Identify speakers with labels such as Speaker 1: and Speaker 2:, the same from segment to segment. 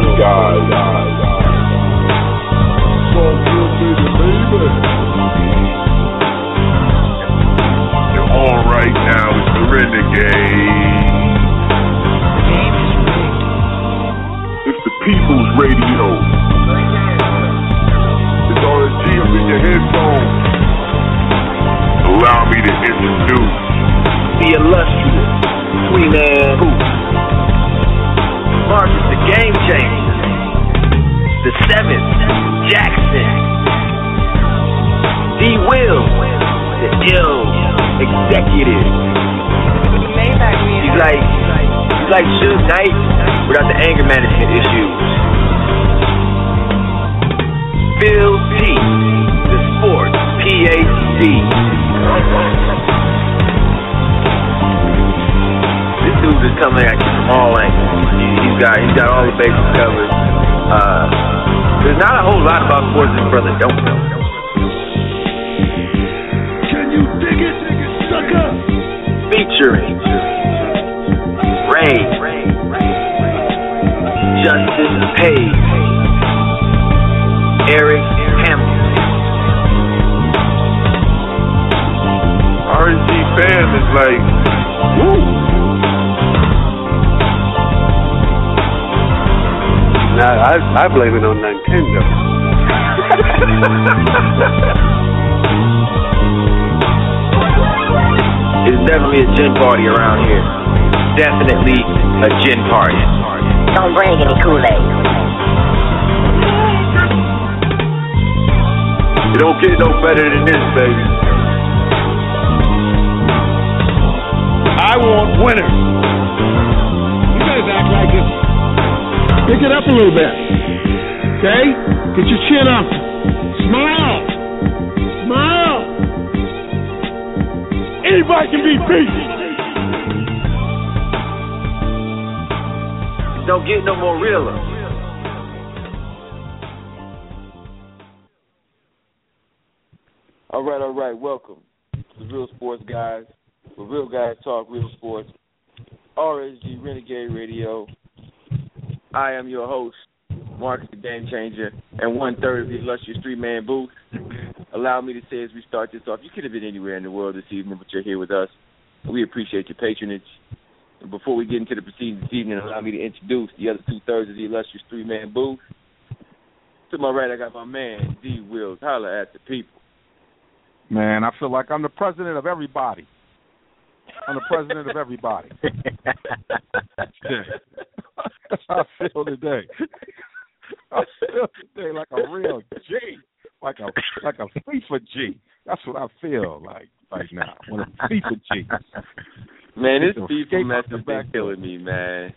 Speaker 1: Real sports guys. You're on right now with the Renegade. It's the People's Radio. It's RSG up in your headphones. Allow me to introduce
Speaker 2: the illustrious Three Man Booth. Marcus the Game Changer. The Seventh, Jackson. D. Will, the ill executive. He's like, he's like Suge Knight without the anger management issues. Phil T, the sports PhD. This dude coming at you from all angles. He- He's got he's got all the bases covered. Uh, there's not a whole lot about sports this brother don't know.
Speaker 1: Can you dig it, sucker?
Speaker 2: Featuring Ray, Justin Page, Eric Hamilton.
Speaker 1: RSG fam is like,
Speaker 3: Nah, I, I blame it on Nintendo.
Speaker 2: It's definitely a gin party around here. Definitely a gin party.
Speaker 4: Don't bring any Kool-Aid.
Speaker 1: It don't get no better than this, baby. I want winners.
Speaker 5: You guys act like it's. Pick it up a little bit. Okay? Get your chin up. Smile. Smile.
Speaker 1: Anybody can be beat.
Speaker 2: Don't get no more realer.
Speaker 6: All right, all right. Welcome to the Real Sports Guys, where real guys talk real sports. RSG Renegade Radio. I am your host, Mark the Game Changer, and one third of the illustrious three man booth. Allow me to say as we start this off, you could have been anywhere in the world this evening, but you're here with us. We appreciate your patronage. And before we get into the proceedings this evening, allow me to introduce the other two thirds of the illustrious three man booth. To my right, I got my man, D. Wills. Holla at the people.
Speaker 5: Man, I feel like I'm the president of everybody. I'm the president of everybody. That's how I feel today. I feel today like a real G, like a like a FIFA G. That's what I feel like right now. One of FIFA G.
Speaker 6: Man, this FIFA mess has been killing me, man.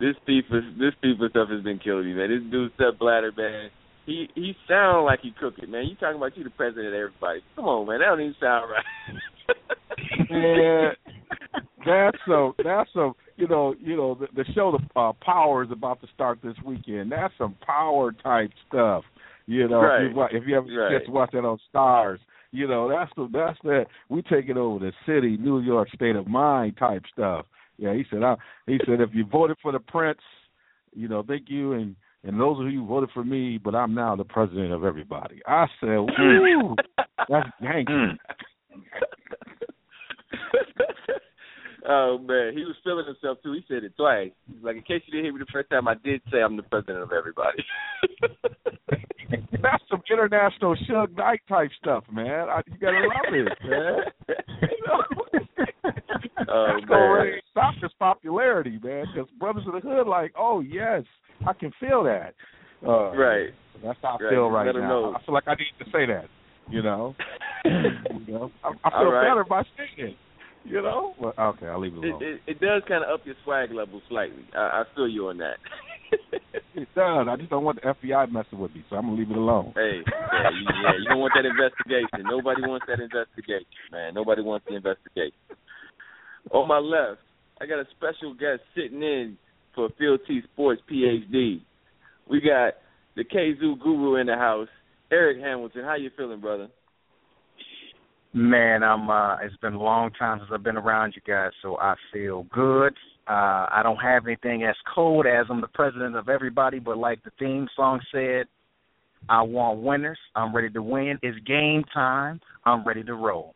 Speaker 6: This FIFA, this FIFA stuff has been killing me, man. This dude Sepp Blatter, man. He he sound like he cook it, man. You talking about you the president of everybody? Come on, man. That don't even sound right.
Speaker 5: Yeah, that's so. That's some. You know. You know. The, the show, the uh, Power, is about to start this weekend. That's some power type stuff. You know.
Speaker 6: Right.
Speaker 5: If, you, wa- if you ever
Speaker 6: Right.
Speaker 5: get to watch that on Starz, you know that's the that's that. We taking over the city, New York state of mind type stuff. Yeah. He said. I, he said if you voted for the Prince, you know, thank you and. And those of you who voted for me, but I'm now the president of everybody. I said, "Woo, that's Yankee."
Speaker 6: oh man, he was feeling himself too. He said it twice. He's like, in case you didn't hear me the first time, I did say I'm the president of everybody.
Speaker 5: That's some international Suge Knight type stuff, man. I, you gotta love it, man.
Speaker 6: Oh,
Speaker 5: That's gonna
Speaker 6: man.
Speaker 5: really stop his popularity, man. Because brothers in the hood, like, oh yes, I can feel that. Uh,
Speaker 6: Right.
Speaker 5: That's how I
Speaker 6: Right,
Speaker 5: feel right
Speaker 6: let
Speaker 5: now. I feel like I need to say that. You know. you know. I, I feel
Speaker 6: right.
Speaker 5: better by saying it. You know. Well, okay, I'll leave it
Speaker 6: It,
Speaker 5: alone.
Speaker 6: it, it does kind of up your swag level slightly. I, I feel you on that.
Speaker 5: It does. I just don't want the FBI messing with me, so I'm gonna leave it alone.
Speaker 6: Hey, yeah, you, yeah, you don't want that investigation. Nobody wants that investigation, man. Nobody wants the investigation. On my left, I got a special guest sitting in for Phil T Sports PhD. We got the Kazoo Guru in the house, Eric Hamilton. How you feeling, brother?
Speaker 7: Man, I'm uh it's been a long time since I've been around you guys, so I feel good. Uh I don't have anything as cold as I'm the president of everybody, but like the theme song said, I want winners. I'm ready to win. It's game time. I'm ready to roll.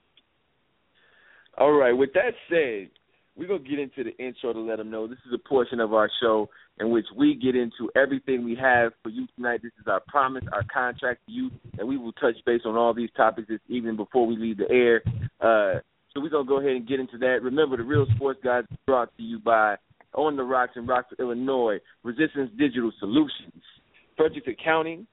Speaker 6: All right. With that said, we're gonna get into the intro to let them know this is a portion of our show in which we get into everything we have for you tonight. This is our promise, our contract to you, and we will touch base on all these topics this evening before we leave the air. Uh, so we're gonna go ahead and get into that. Remember, the Real Sports Guys brought to you by On the Rocks in Rockford, Illinois, Resistance Digital Solutions, Frederick Accounting,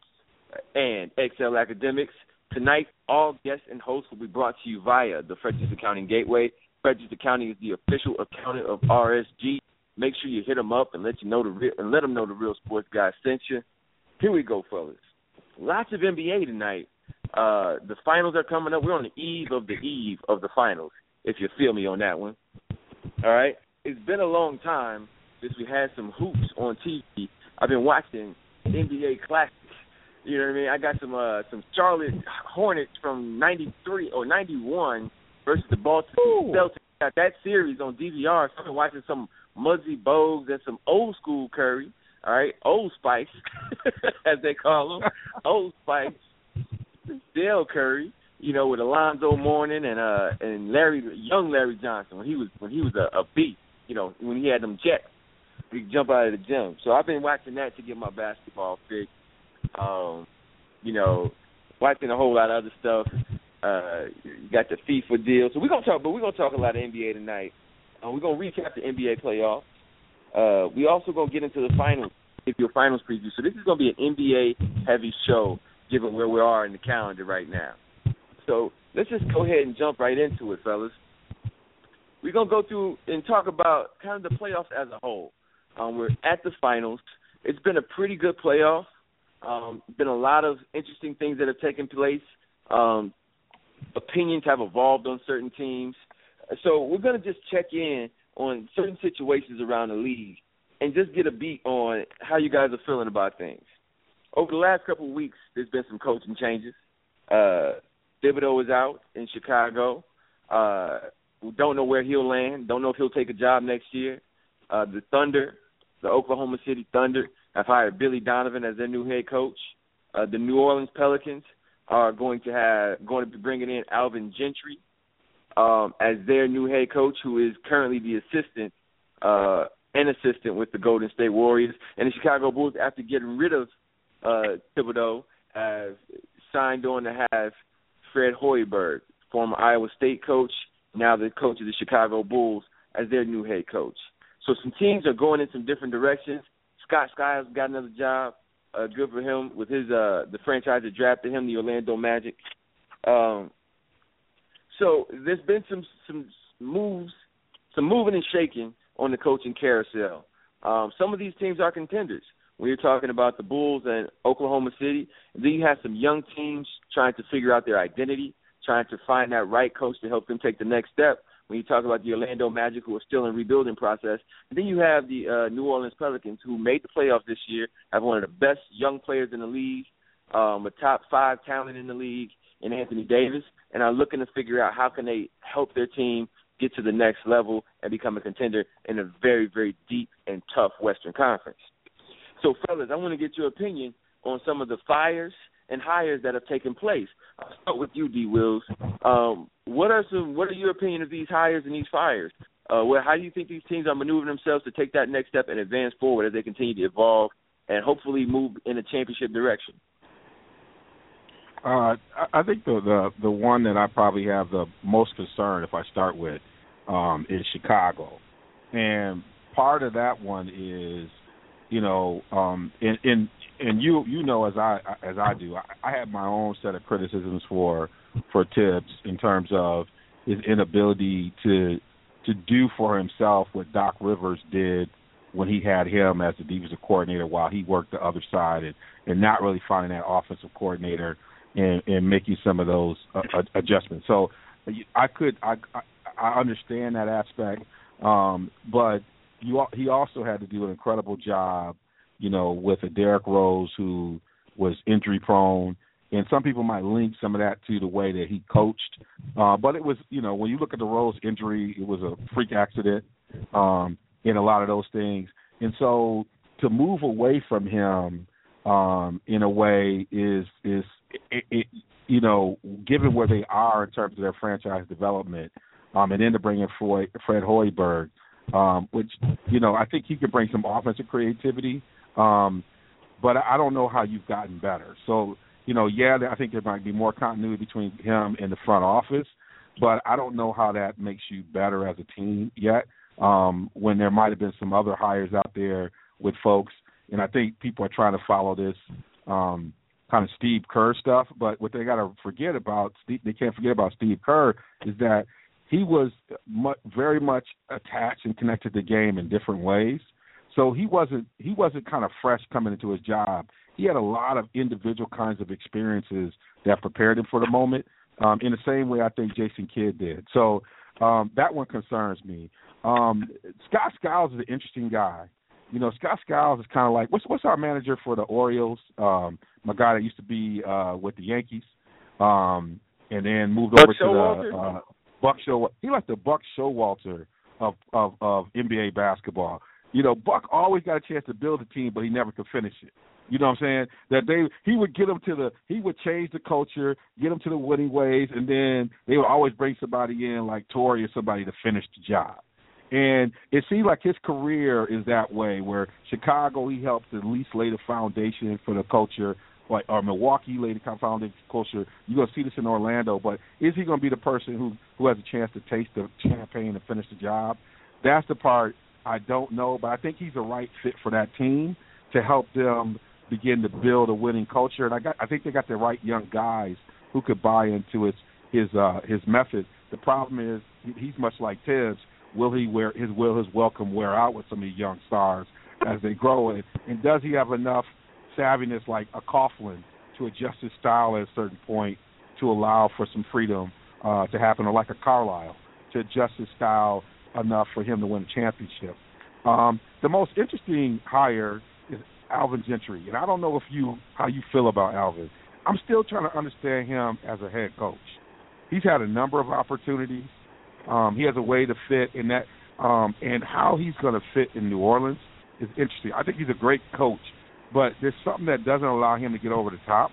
Speaker 6: and Excel Academics. Tonight, all guests and hosts will be brought to you via the Frederick Accounting Gateway. Frederick Accounting is the official accountant of RSG. Make sure you hit them up and let you know the real, and let them know the real sports guy sent you. Here we go, fellas. Lots of NBA tonight. Uh, the finals are coming up. We're on the eve of the eve of the finals. If you feel me on that one. All right. It's been a long time since we had some hoops on TV. I've been watching NBA classics. You know what I mean? I got some uh some Charlotte Hornets from '93 or '91 versus the Baltimore Celtics. Got that series on DVR. So I've been watching some Muggsy Bogues and some old school Curry. All right, old Spice, as they call him, old Spice, Dell Curry. You know, with Alonzo Mourning and uh and Larry, young Larry Johnson when he was when he was a, a beast. You know, when he had them jets, he jump out of the gym. So I've been watching that to get my basketball fix. Um, you know, watching a whole lot of other stuff. Uh, you got the FIFA deal. So we're gonna talk, but we're gonna talk a lot of NBA tonight. Uh, we're gonna recap the NBA playoffs. Uh, we also gonna get into the finals, give you a finals preview. So this is gonna be an NBA heavy show, given where we are in the calendar right now. So let's just go ahead and jump right into it, fellas. We're gonna go through and talk about kind of the playoffs as a whole. Um, we're at the finals. It's been a pretty good playoff. Um, been a lot of interesting things that have taken place. Um, opinions have evolved on certain teams. So we're going to just check in on certain situations around the league and just get a beat on how you guys are feeling about things. Over the last couple of weeks, there's been some coaching changes. Uh, Thibodeau is out in Chicago. Uh, we don't know where he'll land. Don't know if he'll take a job next year. Uh, the Thunder, the Oklahoma City Thunder, have hired Billy Donovan as their new head coach. Uh, the New Orleans Pelicans are going to have going to be bringing in Alvin Gentry um, as their new head coach, who is currently the assistant uh, an assistant with the Golden State Warriors. And the Chicago Bulls, after getting rid of uh, Thibodeau, have signed on to have Fred Hoiberg, former Iowa State coach, now the coach of the Chicago Bulls, as their new head coach. So some teams are going in some different directions. Scott Skiles got another job. Uh, good for him with his uh, the franchise that drafted him, the Orlando Magic. Um, so there's been some some moves, some moving and shaking on the coaching carousel. Um, some of these teams are contenders. When you're talking about the Bulls and Oklahoma City, and then you have some young teams trying to figure out their identity, trying to find that right coach to help them take the next step. When you talk about the Orlando Magic, who are still in rebuilding process, and then you have the uh, New Orleans Pelicans, who made the playoffs this year, have one of the best young players in the league, um, a top five talent in the league, in Anthony Davis, and are looking to figure out how can they help their team get to the next level and become a contender in a very, very deep and tough Western Conference. So, fellas, I want to get your opinion on some of the fires and hires that have taken place. I'll start with you, D. Wills. Um, what are some? What are your opinion of these hires and these fires? Uh, well, how do you think these teams are maneuvering themselves to take that next step and advance forward as they continue to evolve and hopefully move in a championship direction?
Speaker 5: Uh, I- think the, the the one that I probably have the most concern, if I start with, um, is Chicago, and part of that one is, you know, um, and and and you you know as I as I do, I, I have my own set of criticisms for for Thibs in terms of his inability to to do for himself what Doc Rivers did when he had him as the defensive coordinator while he worked the other side and and not really finding that offensive coordinator and and making some of those uh, adjustments. So I could I I understand that aspect, um, but you he also had to do an incredible job, you know, with a Derrick Rose who was injury prone. And some people might link some of that to the way that he coached, uh, but it was, you know, when you look at the Rose injury, it was a freak accident. Um, in a lot of those things. And so to move away from him um, in a way is is it, you know given where they are in terms of their franchise development, um, and then to bring in Fred, Fred Hoiberg, um, which you know I think he could bring some offensive creativity, um, but I don't know how you've gotten better. So you know, yeah, I think there might be more continuity between him and the front office, but I don't know how that makes you better as a team yet um, when there might have been some other hires out there with folks. And I think people are trying to follow this um, kind of Steve Kerr stuff. But what they got to forget about, they can't forget about Steve Kerr, is that he was very much attached and connected to the game in different ways. So he wasn't he wasn't kind of fresh coming into his job. He had a lot of individual kinds of experiences that prepared him for the moment. Um, in the same way I think Jason Kidd did. So um, that one concerns me. Um, Scott Skiles is an interesting guy. You know, Scott Skiles is kind of like what's what's our manager for the Orioles? Um, my guy that used to be uh, with the Yankees, um, and then moved
Speaker 6: Buck
Speaker 5: over
Speaker 6: Showalter?
Speaker 5: to the uh, Buck Show. He like the Buck Showalter of of of NBA basketball. You know, Buck always got a chance to build a team, but he never could finish it. You know what I'm saying? That they he would get them to the he would change the culture, get them to the winning ways, and then they would always bring somebody in like Torre or somebody to finish the job. And it seems like his career is that way, where Chicago he helped at least lay the foundation for the culture, like or Milwaukee laid the foundation culture. You're gonna see this in Orlando, but is he gonna be the person who who has a chance to taste the champagne and finish the job? That's the part I don't know, but I think he's the right fit for that team to help them begin to build a winning culture. And I got I think they got the right young guys who could buy into his his uh his method. The problem is he's much like Thibs will he wear his will his welcome wear out with some of these young stars as they grow and, and does he have enough savviness like a Coughlin to adjust his style at a certain point to allow for some freedom uh, to happen or like a Carlisle to adjust his style enough for him to win a championship. Um, the most interesting hire is Alvin Gentry, and I don't know if you how you feel about Alvin. I'm still trying to understand him as a head coach. He's had a number of opportunities. Um, he has a way to fit in that, um, and how he's going to fit in New Orleans is interesting. I think he's a great coach, but there's something that doesn't allow him to get over the top,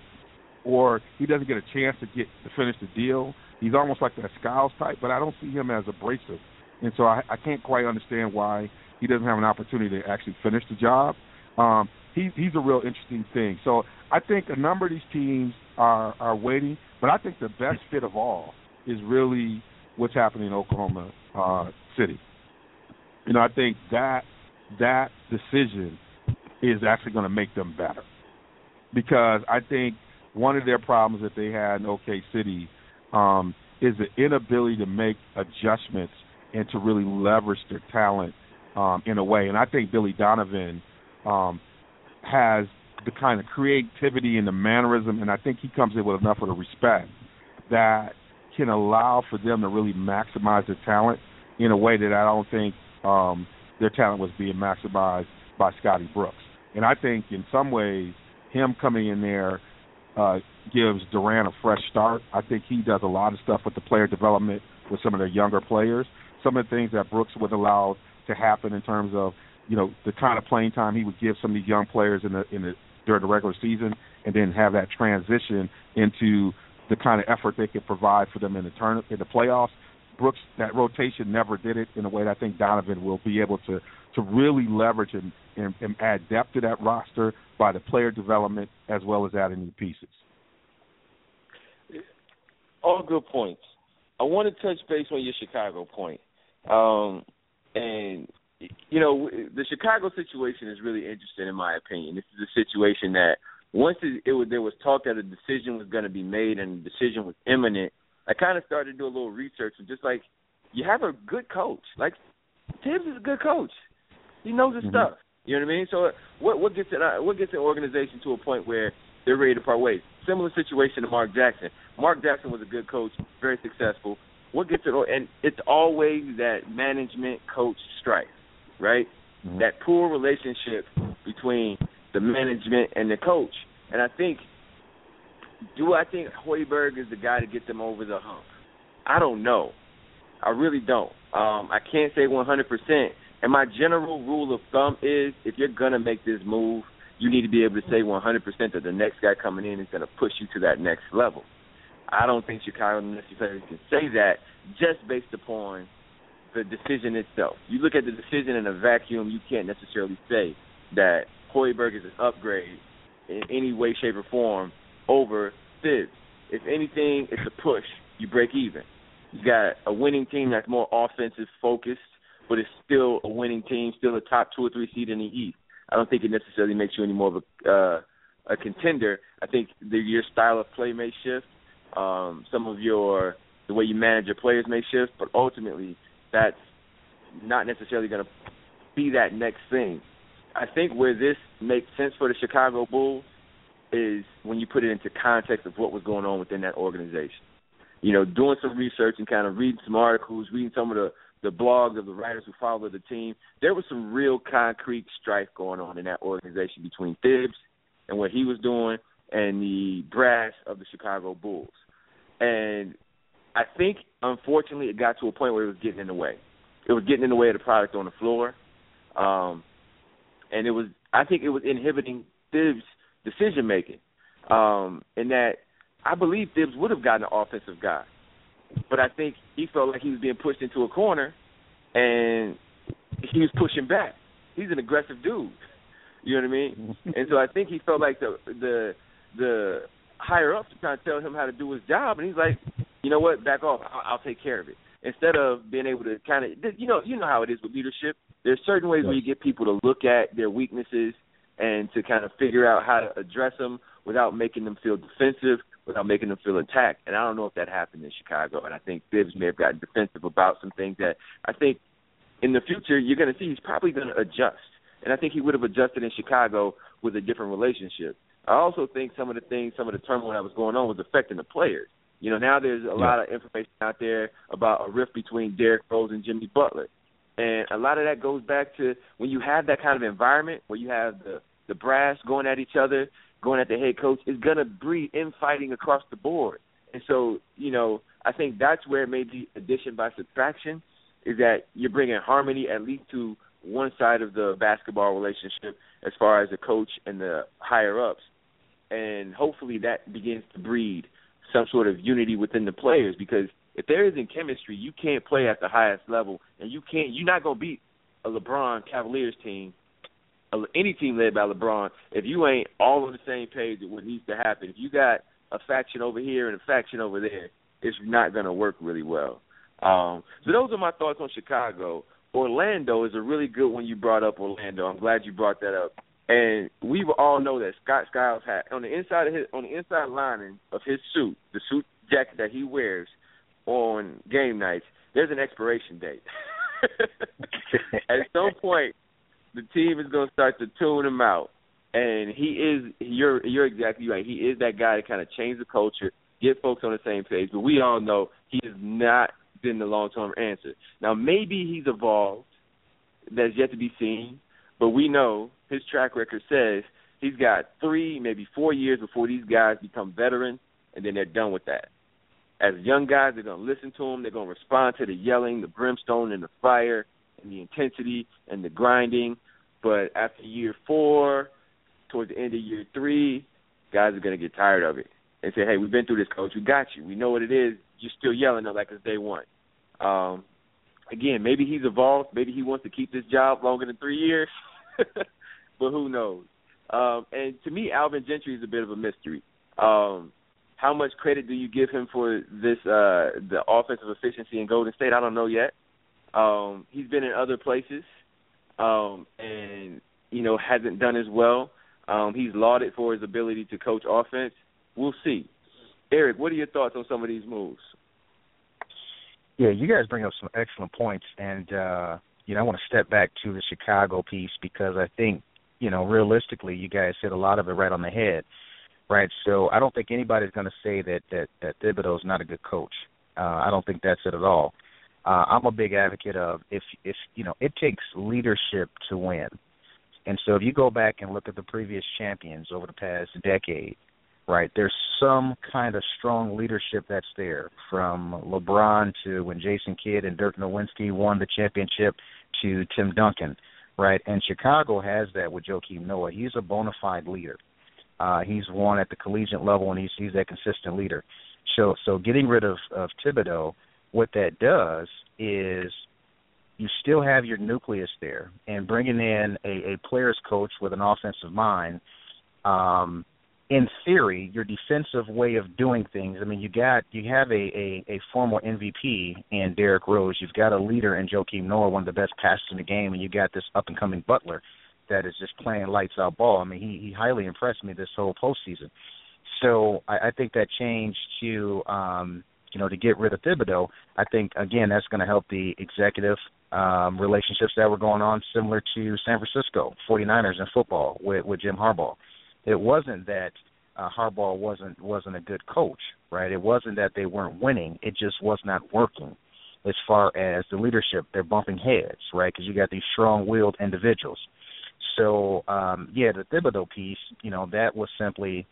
Speaker 5: or he doesn't get a chance to get to finish the deal. He's almost like that Skiles type, but I don't see him as abrasive, and so I, I can't quite understand why he doesn't have an opportunity to actually finish the job. Um, he, he's a real interesting thing. So I think a number of these teams are are waiting, but I think the best fit of all is really what's happening in Oklahoma uh, City. You know, I think that that decision is actually going to make them better because I think one of their problems that they had in OK City um, is the inability to make adjustments and to really leverage their talent um, in a way. And I think Billy Donovan um, has the kind of creativity and the mannerism, and I think he comes in with enough of the respect that can allow for them to really maximize their talent in a way that I don't think um, their talent was being maximized by Scotty Brooks. And I think in some ways, him coming in there uh, gives Durant a fresh start. I think he does a lot of stuff with the player development with some of their younger players. Some of the things that Brooks would allow to happen in terms of, you know, the kind of playing time he would give some of these young players in the in the during the regular season, and then have that transition into the kind of effort they could provide for them in the turn in the playoffs. Brooks, that rotation never did it in a way that I think Donovan will be able to to really leverage and, and, and add depth to that roster by the player development as well as adding new pieces.
Speaker 6: All good points. I want to touch base on your Chicago point. Um, and you know, the Chicago situation is really interesting in my opinion. This is a situation that once it, it was there was talk that a decision was going to be made and the decision was imminent. I kind of started to do a little research and just like you have a good coach. Like Thibs is a good coach. He knows his mm-hmm. stuff. You know what I mean? So what what gets it what gets an organization to a point where they're ready to part ways? Similar situation to Mark Jackson. Mark Jackson was a good coach, very successful. What gets it and it's always that management coach strife, right? Mm-hmm. That poor relationship between the management and the coach. And I think do I think Hoiberg is the guy to get them over the hump? I don't know. I really don't. Um, I can't say 100%. And my general rule of thumb is if you're going to make this move, you need to be able to say 100% that the next guy coming in is going to push you to that next level. I don't think Chicago necessarily can say that just based upon the decision itself. You look at the decision in a vacuum, you can't necessarily say that Hoiberg is an upgrade in any way, shape, or form over Thibs. If anything, it's a push. You break even. You got a winning team that's more offensive focused, but it's still a winning team, still a top two or three seed in the East. I don't think it necessarily makes you any more of a uh, a contender. I think the, your style of play may shift, um, some of your the way you manage your players may shift, but ultimately that's not necessarily going to be that next thing. I think where this makes sense for the Chicago Bulls is when you put it into context of what was going on within that organization you know, doing some research and kind of reading some articles, reading some of the the blogs of the writers who follow the team, there was some real concrete strife going on in that organization between Thibs and what he was doing and the brass of the Chicago Bulls. And I think unfortunately it got to a point where it was getting in the way. It was getting in the way of the product on the floor. Um and it was I think it was inhibiting Thibs decision making. Um in that I believe Thibs would have gotten an offensive guy, but I think he felt like he was being pushed into a corner, and he was pushing back. He's an aggressive dude. You know what I mean? and so I think he felt like the the the higher ups were trying to tell him how to do his job, and he's like, you know what, back off. I'll, I'll take care of it. Instead of being able to kind of, you know, you know how it is with leadership. There's certain ways yes. where you get people to look at their weaknesses and to kind of figure out how to address them without making them feel defensive without making them feel attacked. And I don't know if that happened in Chicago. And I think Thibs may have gotten defensive about some things that I think in the future you're going to see he's probably going to adjust. And I think he would have adjusted in Chicago with a different relationship. I also think some of the things, some of the turmoil that was going on was affecting the players. You know, now there's a yeah. lot of information out there about a rift between Derrick Rose and Jimmy Butler. And a lot of that goes back to when you have that kind of environment where you have the the brass going at each other going at the head coach going to breed infighting across the board. And so, you know, I think that's where maybe addition by subtraction is that you're bringing harmony at least to one side of the basketball relationship as far as the coach and the higher ups. And hopefully that begins to breed some sort of unity within the players because if there isn't chemistry, you can't play at the highest level and you can't you're not to beat a LeBron Cavaliers team any team led by LeBron, if you ain't all on the same page with what needs to happen, if you got a faction over here and a faction over there, it's not to work really well. Um, so those are my thoughts on Chicago. Orlando is a really good one you brought up. Orlando, I'm glad you brought that up. And we all know that Scott Skiles had on the inside of his on the inside lining of his suit, the suit jacket that he wears on game nights. There's an expiration date. At some point, the team is going to start to tune him out. And he is you're you're exactly right. He is that guy to kind of change the culture, get folks on the same page. But we all know he has not been the long term answer. Now maybe he's evolved. That's yet to be seen. But we know his track record says he's got three, maybe four years before these guys become veterans, and then they're done with that. As young guys, they're going to listen to him. They're going to respond to the yelling, the brimstone, and the fire, and the intensity and the grinding. But after year four, towards the end of year three, guys are going to get tired of it and say, "Hey, we've been through this, coach. We got you. We know what it is. You're still yelling at like it's day one." Um, again, maybe he's evolved. Maybe he wants to keep this job longer than three years, but who knows? Um, and to me, Alvin Gentry is a bit of a mystery. Um, how much credit do you give him for this uh, the offensive efficiency in Golden State? I don't know yet. Um, he's been in other places, um, and you know hasn't done as well. Um, he's lauded for his ability to coach offense. We'll see. Eric, what are your thoughts on some of these moves?
Speaker 7: Yeah, you guys bring up some excellent points, and uh, you know I want to step back to the Chicago piece because I think you know realistically you guys hit a lot of it right on the head, right? So I don't think anybody's going to say that that that Thibodeau's not a good coach. Uh, I don't think that's it at all. Uh, I'm a big advocate of if if you know it takes leadership to win, and so if you go back and look at the previous champions over the past decade, right? There's some kind of strong leadership that's there, from LeBron to when Jason Kidd and Dirk Nowitzki won the championship to Tim Duncan, right? And Chicago has that with Joakim Noah. He's a bona fide leader. Uh, he's won at the collegiate level, and he's he's that consistent leader. So so getting rid of of Thibodeau, what that does is you still have your nucleus there, and bringing in a, a players coach with an offensive mind. Um, in theory, your defensive way of doing things. I mean, you got you have a a, a former MVP in Derrick Rose. You've got a leader in Joakim Noah, one of the best passers in the game, and you got this up and coming Butler that is just playing lights out ball. I mean, he he highly impressed me this whole postseason. So I, I think that change to um, you know to get rid of Thibodeau, I think again that's going to help the executive um, relationships that were going on, similar to San Francisco 49ers in football with with Jim Harbaugh it wasn't that uh, Harbaugh wasn't wasn't a good coach, right? It wasn't that they weren't winning; it just was not working. As far as the leadership, they're bumping heads, right? Because you got these strong-willed individuals. So, um, yeah, the Thibodeau piece, you know, that was simply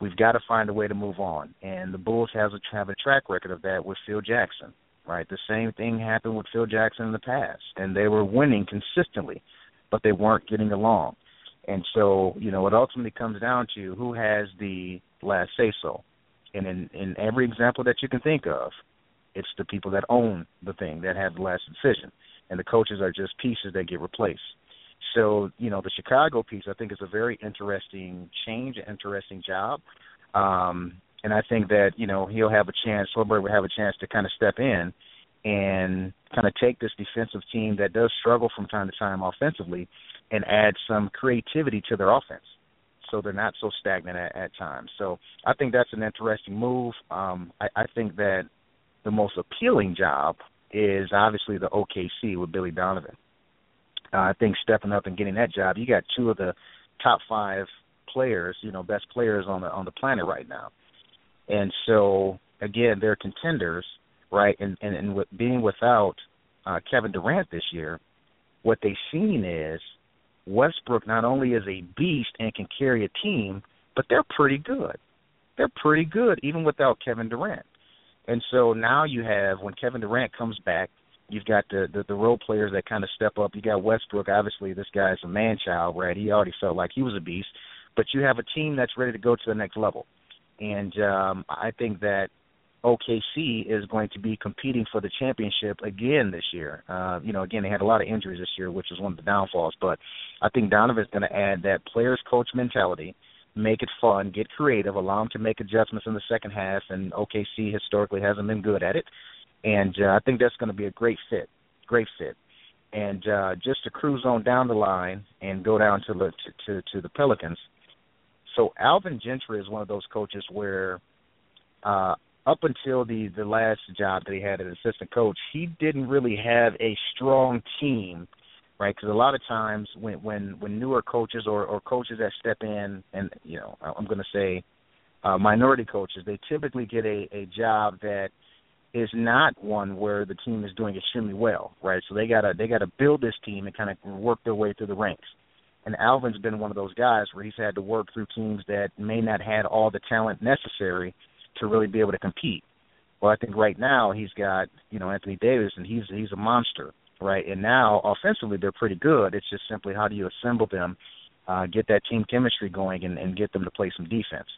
Speaker 7: we've got to find a way to move on. And the Bulls has a, have a track record of that with Phil Jackson, right? The same thing happened with Phil Jackson in the past, and they were winning consistently, but they weren't getting along. And so, you know, it ultimately comes down to who has the last say so. And in, in every example that you can think of, it's the people that own the thing that have the last decision. And the coaches are just pieces that get replaced. So, you know, the Chicago piece I think is a very interesting change, interesting job. Um, and I think that, you know, he'll have a chance, Silver will have a chance to kind of step in and kind of take this defensive team that does struggle from time to time offensively and add some creativity to their offense so they're not so stagnant at, at times. So I think that's an interesting move. Um, I, I think that the most appealing job is obviously the OKC with Billy Donovan. Uh, I think stepping up and getting that job, you got two of the top five players, you know, best players on the on the planet right now. And so again, they're contenders, right? And and, and with being without uh, Kevin Durant this year, what they've seen is Westbrook not only is a beast and can carry a team, but they're pretty good. They're pretty good even without Kevin Durant. And so now you have when Kevin Durant comes back, you've got the the, the role players that kind of step up. You got Westbrook. Obviously, this guy's a man child, right? He already felt like he was a beast. But you have a team that's ready to go to the next level. And um, I think that OKC is going to be competing for the championship again this year. Uh, you know, again, they had a lot of injuries this year, which is one of the downfalls. But I think Donovan's going to add that players coach mentality, make it fun, get creative, allow them to make adjustments in the second half. And OKC historically hasn't been good at it. And uh, I think that's going to be a great fit, great fit. And uh, just to cruise on down the line and go down to the to, to, to the Pelicans. So Alvin Gentry is one of those coaches where uh, up until the the last job that he had as assistant coach, he didn't really have a strong team, right? Because a lot of times when when when newer coaches or or coaches that step in, and you know, I'm going to say uh, minority coaches, they typically get a a job that is not one where the team is doing extremely well, right? So they gotta they gotta build this team and kind of work their way through the ranks. And Alvin's been one of those guys where he's had to work through teams that may not had all the talent necessary to really be able to compete. Well, I think right now he's got you know Anthony Davis, and he's he's a monster, right? And now offensively they're pretty good. It's just simply how do you assemble them, uh, get that team chemistry going, and, and get them to play some defense.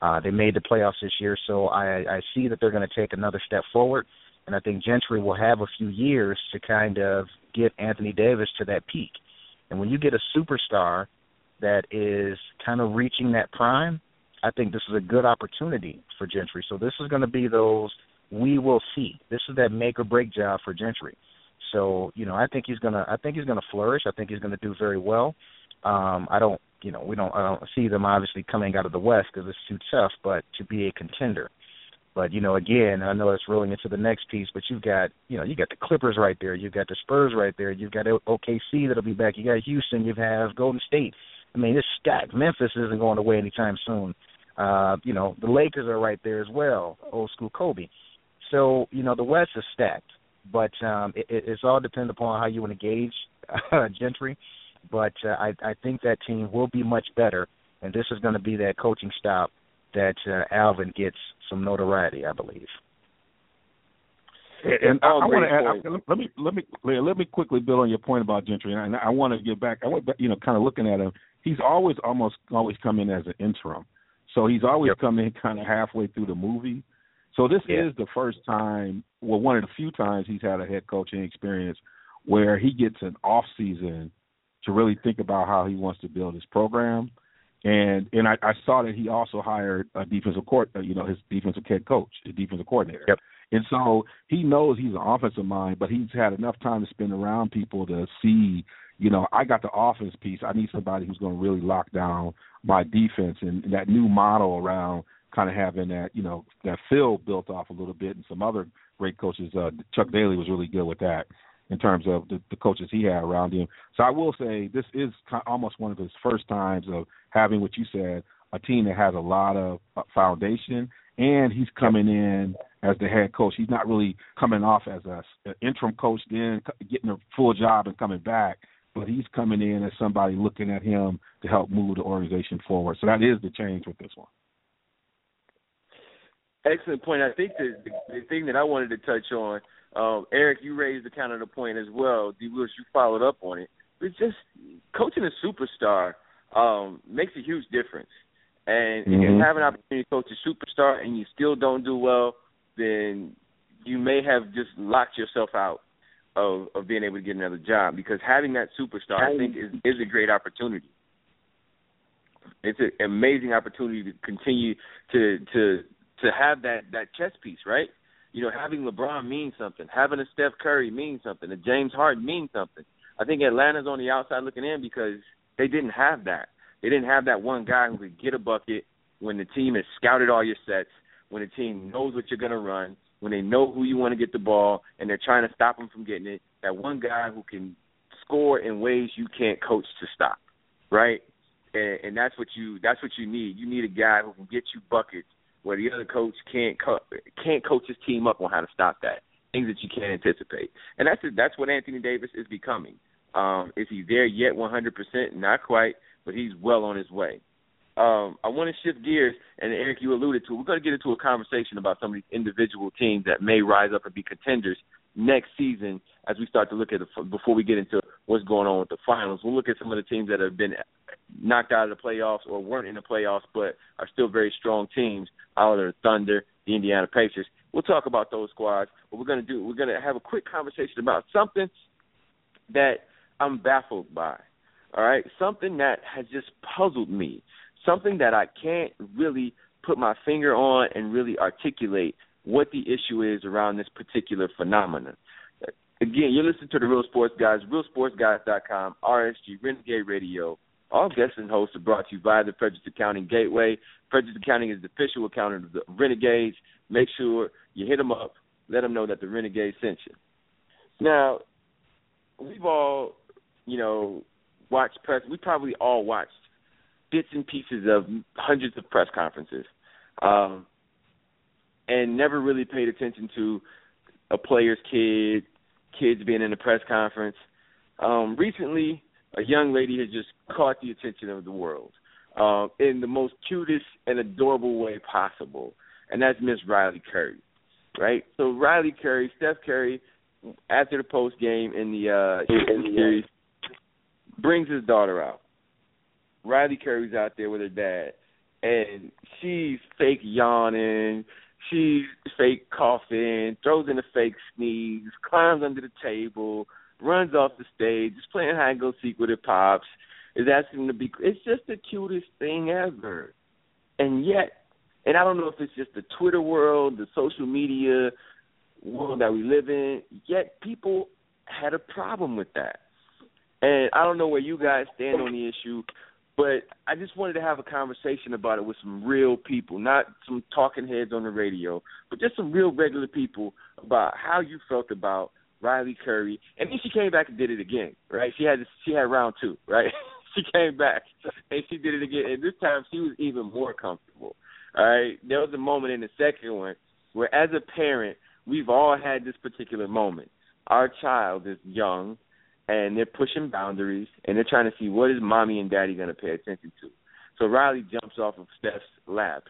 Speaker 7: Uh, they made the playoffs this year, so I, I see that they're going to take another step forward, and I think Gentry will have a few years to kind of get Anthony Davis to that peak. And when you get a superstar that is kind of reaching that prime, I think this is a good opportunity for Gentry. So this is going to be those we will see. This is that make or break job for Gentry. So you know, I think he's gonna I think he's gonna flourish. I think he's gonna do very well. Um, I don't you know we don't I don't see them obviously coming out of the West because it's too tough, but to be a contender. But you know, again, I know it's rolling into the next piece, but you've got you know you got the Clippers right there, you've got the Spurs right there, you've got OKC that'll be back, you got Houston, you have Golden State. I mean, it's stacked. Memphis isn't going away anytime soon. Uh, you know, the Lakers are right there as well, old school Kobe. So you know, the West is stacked, but um, it, it's all dependent upon how you want to gauge uh, Gentry. But uh, I, I think that team will be much better, and this is going to be that coaching stop that uh, Alvin gets some notoriety, I believe.
Speaker 5: And, I, I want to add. I, let me let me let me quickly build on your point about Gentry, and I, I want to get back. I went back, you know, kind of looking at him. He's always almost always come in as an interim, so he's always yep. come in kind of halfway through the movie. So this yeah. is the first time, well, one of the few times he's had a head coaching experience where he gets an off season to really think about how he wants to build his program and and I, I saw that he also hired a defensive court, uh, you know, his defensive head coach, a defensive coordinator.
Speaker 7: Yep.
Speaker 5: And so he knows he's an offensive mind, but he's had enough time to spend around people to see, you know, I got the offense piece. I need somebody who's going to really lock down my defense and, and that new model around kind of having that, you know, that Phil built off a little bit and some other great coaches. Uh, Chuck Daly was really good with that in terms of the, the coaches he had around him. So I will say this is almost one of his first times of having what you said, a team that has a lot of uh, foundation, and he's coming in as the head coach. He's not really coming off as a, an interim coach, then getting a full job and coming back. But he's coming in as somebody looking at him to help move the organization forward. So that is the change with this one.
Speaker 6: Excellent point. I think the, the thing that I wanted to touch on um, Eric, you raised the counter point as well. D. Willis, you followed up on it. It's just coaching a superstar um, makes a huge difference. And mm-hmm. if you have an opportunity to coach a superstar and you still don't do well, then you may have just locked yourself out of of being able to get another job because having that superstar, I think, is is a great opportunity. It's an amazing opportunity to continue to to to have that that chess piece, right? You know, having LeBron means something. Having a Steph Curry means something. A James Harden means something. I think Atlanta's on the outside looking in because they didn't have that. They didn't have that one guy who could get a bucket when the team has scouted all your sets, when the team knows what you're going to run, when they know who you want to get the ball, and they're trying to stop them from getting it. That one guy who can score in ways you can't coach to stop, right? And, and that's what you that's what you need. You need a guy who can get you buckets where the other coach can't co- can't coach his team up on how to stop that. Things that you can't anticipate, and that's that's what Anthony Davis is becoming. Um, is he there yet? 100%? Not quite, but he's well on his way. Um, I want to shift gears, and Eric, you alluded to. We're going to get into a conversation about some of these individual teams that may rise up and be contenders next season as we start to look at it before we get into what's going on with the finals. We'll look at some of the teams that have been knocked out of the playoffs or weren't in the playoffs but are still very strong teams, the Thunder, the Indiana Pacers. We'll talk about those squads. What we're going to do, we're going to have a quick conversation about something that I'm baffled by. All right, something that has just puzzled me, something that I can't really put my finger on and really articulate what the issue is around this particular phenomenon. Again, you're listening to the Real Sports Guys, realsportsguys.com, RSG, Renegade Radio. All guests and hosts are brought to you by the Frederick's Accounting Gateway. Frederick's Accounting is the official accountant of the Renegades. Make sure you hit them up. Let them know that the Renegades sent you. Now, we've all, you know, watched press. We probably all watched bits and pieces of hundreds of press conferences, um, and never really paid attention to a player's kid, kids being in a press conference. Um, recently, a young lady has just caught the attention of the world uh, in the most cutest and adorable way possible, and that's Miss Riley Curry, right? So Riley Curry, Steph Curry, after the post game in the uh, in the series, brings his daughter out. Riley Curry's out there with her dad, and she's fake yawning. She's fake coughing, throws in a fake sneeze, climbs under the table, runs off the stage, is playing hide and go seek with her pops, is asking to be. It's just the cutest thing ever, and yet, and I don't know if it's just the Twitter world, the social media world that we live in. Yet people had a problem with that. And I don't know where you guys stand on the issue, but I just wanted to have a conversation about it with some real people, not some talking heads on the radio, but just some real regular people about how you felt about Riley Curry. And then she came back and did it again, right? She had she had round two, right? she came back and she did it again, and this time she was even more comfortable. All right, there was a moment in the second one where, as a parent, we've all had this particular moment. Our child is young and they're pushing boundaries and they're trying to see what is mommy and daddy going to pay attention to. So Riley jumps off of Steph's lap,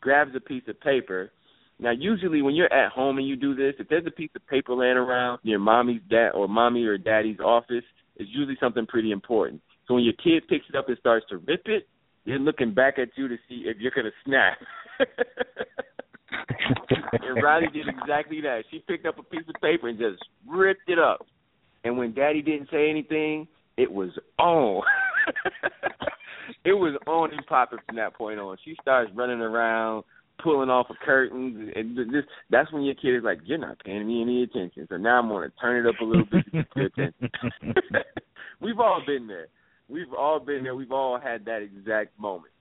Speaker 6: grabs a piece of paper. Now, usually when you're at home and you do this, if there's a piece of paper laying around near mommy's dad or mommy or daddy's office, it's usually something pretty important. So when your kid picks it up and starts to rip it, they're looking back at you to see if you're gonna snap. and Riley did exactly that. She picked up a piece of paper and just ripped it up. And when Daddy didn't say anything, it was on. it was on and popping from that point on. She starts running around, pulling off of curtains, and this that's when your kid is like, "You're not paying me any attention." So now I'm gonna turn it up a little bit to get attention. We've all been there. We've all been there. We've all had that exact moment.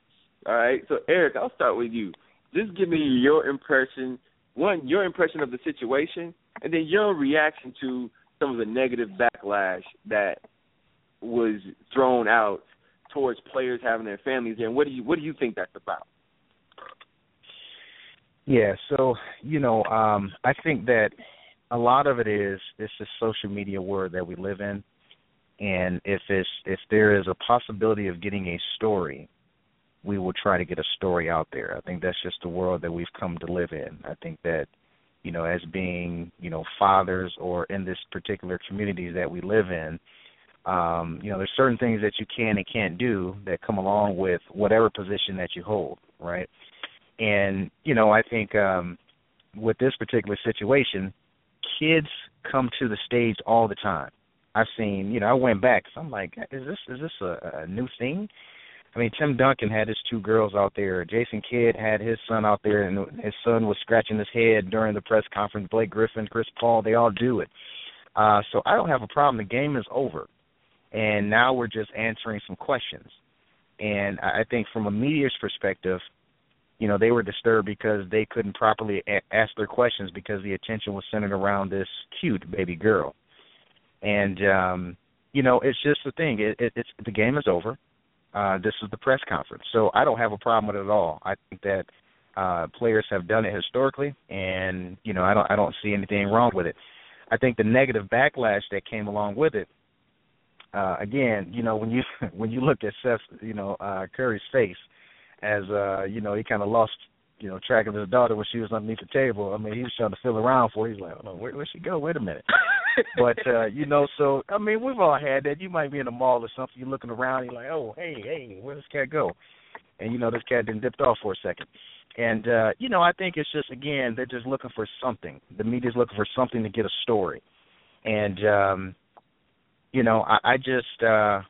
Speaker 6: All right. So Eric, I'll start with you. Just give me your impression. One, your impression of the situation, and then your reaction to some of the negative backlash that was thrown out towards players having their families. And what do you what do you think that's about?
Speaker 7: Yeah, so you know, um, I think that a lot of it is it's the social media world that we live in, and if it's if there is a possibility of getting a story, we will try to get a story out there. I think that's just the world that we've come to live in. I think that you know, as being you know fathers or in this particular community that we live in, um, you know, there's certain things that you can and can't do that come along with whatever position that you hold, right? And you know, I think um, with this particular situation, kids come to the stage all the time. I've seen, you know, I went back. So I'm like, is this is this a, a new thing? I mean, Tim Duncan had his two girls out there. Jason Kidd had his son out there, and his son was scratching his head during the press conference. Blake Griffin, Chris Paul, they all do it. Uh, so I don't have a problem. The game is over, and now we're just answering some questions. And I think from a media's perspective, you know, they were disturbed because they couldn't properly a- ask their questions because the attention was centered around this cute baby girl. And um, you know, it's just the thing. It, it, it's the game is over. Uh, this is the press conference, so I don't have a problem with it at all. I think that uh, players have done it historically, and you know, I don't I don't see anything wrong with it. I think the negative backlash that came along with it. Uh, again, you know, when you when you look at Steph, you know, uh, Curry's face, as uh, you know, he kind of lost you know, tracking his daughter when she was underneath the table. I mean, he was trying to feel around for. Her. He's like, oh, where where'd she go? Wait a minute. but uh, you know, so I mean, we've all had that. You might be in a mall or something. You're looking around. You're like, oh, hey, hey, where does this cat go? And you know, this cat didn't dipped off for a second. And uh, you know, I think it's just again, they're just looking for something. The media's looking for something to get a story. And um, you know, I, I just uh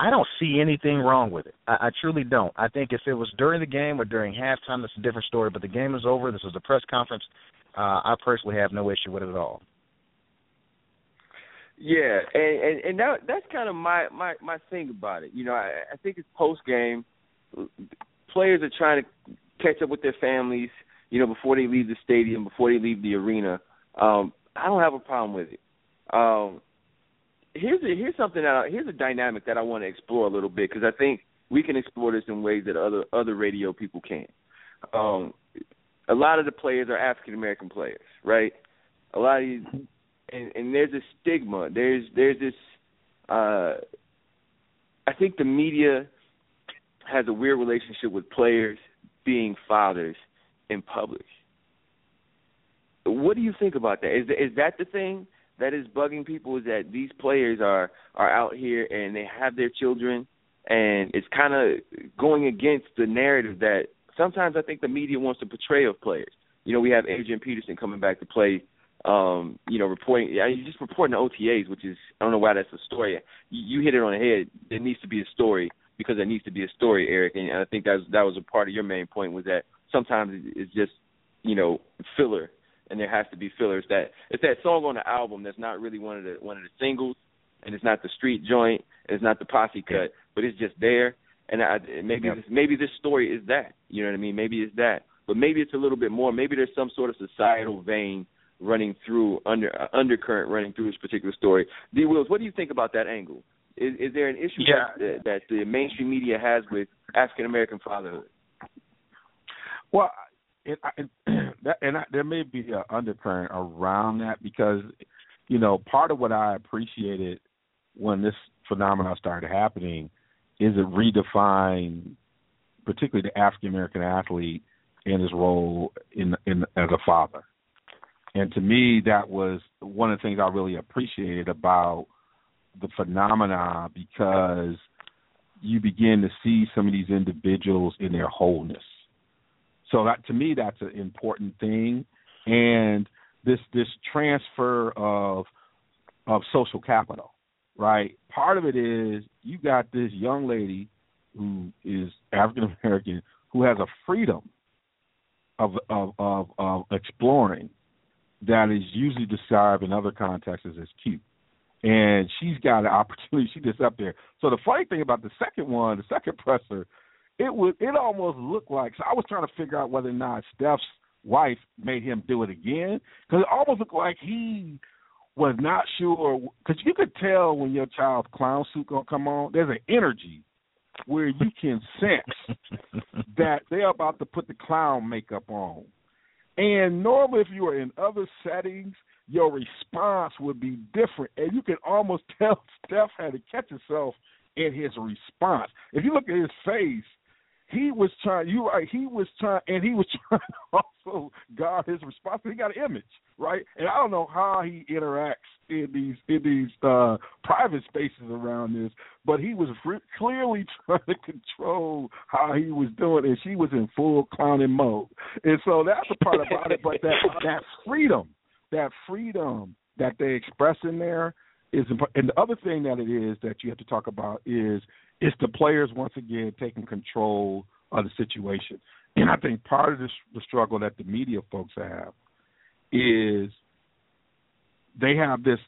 Speaker 7: I don't see anything wrong with it. I, I truly don't. I think if it was during the game or during halftime, that's a different story. But the game is over. This is a press conference. Uh, I personally have no issue with it at all.
Speaker 6: Yeah, and and, and that that's kind of my my my thing about it. You know, I, I think it's post game. Players are trying to catch up with their families. You know, before they leave the stadium, before they leave the arena. Um, I don't have a problem with it. Um, here's a, here's something that I, here's a dynamic that I want to explore a little bit because I think we can explore this in ways that other other radio people can't. Um, a lot of the players are African American players, right? A lot of these, and, and there's a stigma. There's there's this. Uh, I think the media has a weird relationship with players being fathers in public. What do you think about that? Is is that the thing? That is bugging people is that these players are are out here and they have their children and it's kind of going against the narrative that sometimes I think the media wants to portray of players. You know, we have Adrian Peterson coming back to play um, you know, reporting yeah, he's just reporting the OTAs, which is I don't know why that's a story. You, you hit it on the head. There needs to be a story because there needs to be a story, Eric, and I think that was, that was a part of your main point was that sometimes it's just you know filler and there has to be fillers. That it's that song on the album that's not really one of the one of the singles, and it's not the street joint, and it's not the posse cut, but it's just there. And I, maybe
Speaker 5: Yep.
Speaker 6: this, maybe this story is that. You know what I mean? Maybe it's that, but maybe it's a little bit more. Maybe there's some sort of societal vein running through under uh, undercurrent running through this particular story. D. Wills, what do you think about that angle? Is, is there an issue
Speaker 7: Yeah.
Speaker 6: that, that the mainstream media has with African American fatherhood?
Speaker 5: Well, that, and I, there may be an undercurrent around that because, you know, part of what I appreciated when this phenomenon started happening is it redefined, particularly the African American athlete and his role in in as a father. And to me, that was one of the things I really appreciated about the phenomena because you begin to see some of these individuals in their wholeness. So that to me that's an important thing. And this this transfer of of social capital, right? Part of it is you got this young lady who is African American who has a freedom of of of, of exploring that is usually described in other contexts as cute. And she's got an opportunity. She just up there. So the funny thing about the second one, the second presser, it was it almost looked like. So I was trying to figure out whether or not Steph's wife made him do it again because it almost looked like he was not sure because you could tell when your child's clown suit gonna come on. There's an energy where you can sense that they're about to put the clown makeup on. And normally, if you were in other settings, your response would be different, and you can almost tell Steph had to catch himself in his response. If you look at his face, he was trying. You right? He was trying, and he was trying to also guard his response. He got an image, right? And I don't know how he interacts in these in these uh private spaces around this, but he was fr- clearly trying to control how he was doing, and she was in full clowning mode. And so that's the part about it. But that that freedom, that freedom that they express in there is important. And the other thing that it is that you have to talk about is it's the players once again taking control of the situation. And I think part of this, the struggle that the media folks have is they have this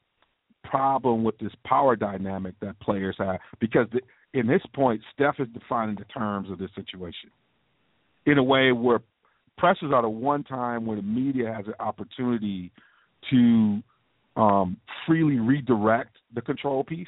Speaker 5: problem with this power dynamic that players have because the, in this point, Steph is defining the terms of this situation in a way where pressers are the one time where the media has an opportunity to um, freely redirect the control piece.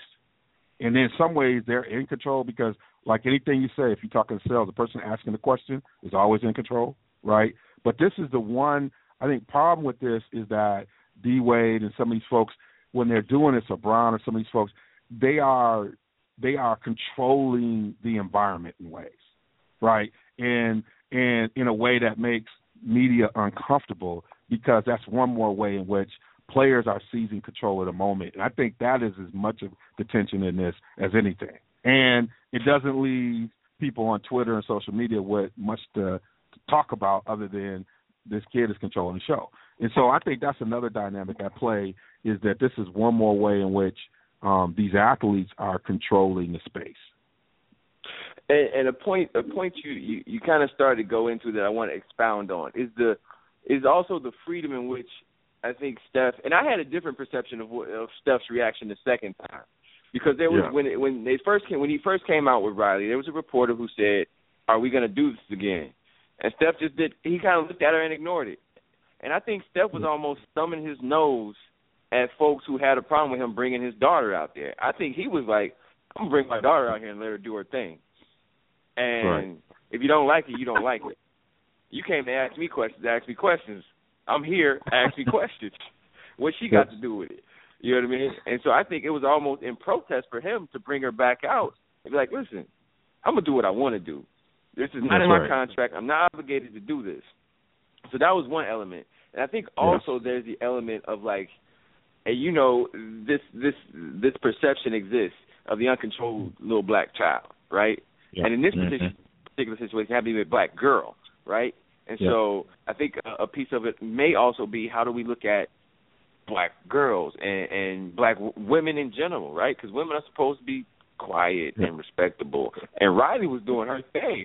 Speaker 5: And in some ways, they're in control because, like anything you say, if you're talking to sales, the person asking the question is always in control, right? But this is the one I think problem with this is that D Wade and some of these folks, when they're doing this, or Brown or some of these folks, they are they are controlling the environment in ways, right? And and in a way that makes media uncomfortable because that's one more way in which players are seizing control of the moment. And I think that is as much of the tension in this as anything. And it doesn't leave people on Twitter and social media with much to, to talk about other than this kid is controlling the show. And so I think that's another dynamic at play is that this is one more way in which um, these athletes are controlling the space.
Speaker 6: And, and a point, a point you you, you kind of started to go into that I want to expound on is the is also the freedom in which I think Steph and I had a different perception of what, of Steph's reaction the second time because there was
Speaker 5: Yeah.
Speaker 6: when it, when they first came when he first came out with Riley there was a reporter who said, "Are we going to do this again?" And Steph just did. He kind of looked at her and ignored it. And I think Steph was almost thumbing his nose at folks who had a problem with him bringing his daughter out there. I think he was like, "I'm gonna bring my daughter out here and let her do her thing." And
Speaker 5: Right.
Speaker 6: if you don't like it, you don't like it. You came to ask me questions. Ask me questions. I'm here. asking questions. What she got to do with it? You know what I mean? And so I think it was almost in protest for him to bring her back out and be like, "Listen, I'm gonna do what I want to do. This is not
Speaker 5: That's
Speaker 6: in my
Speaker 5: right.
Speaker 6: contract. I'm not obligated to do this." So that was one element, and I think also there's the element of like, and you know, this this this perception exists of the uncontrolled little black child, right?
Speaker 5: Yeah.
Speaker 6: And in this
Speaker 5: Mhm.
Speaker 6: particular, situation, it happened to be a black girl, right? And
Speaker 5: Yeah.
Speaker 6: so I think a, a piece of it may also be how do we look at black girls and, and black w- women in general, right? Because women are supposed to be quiet and respectable, and Riley was doing her thing.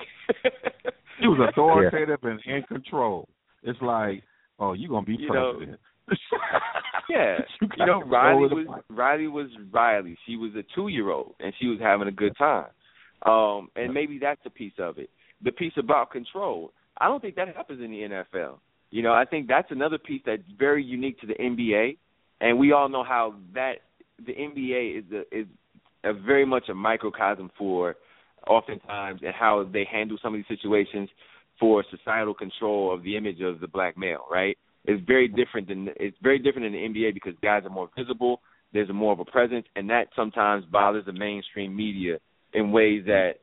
Speaker 5: she was authoritative and in control. It's like oh, you're gonna be
Speaker 6: You know,
Speaker 5: president.
Speaker 6: yeah,
Speaker 5: You
Speaker 6: you know, Riley was
Speaker 5: fight.
Speaker 6: Riley was Riley. She was a two year old and she was having a good time. Um, and maybe that's a piece of it. The piece about control. I don't think that happens in the NFL. You know, I think that's another piece that's very unique to the NBA, and we all know how that the NBA is a, is a very much a microcosm for oftentimes and how they handle some of these situations for societal control of the image of the black male, right? It's very different than it's very different in the NBA because guys are more visible, there's more of a presence, and that sometimes bothers the mainstream media in ways that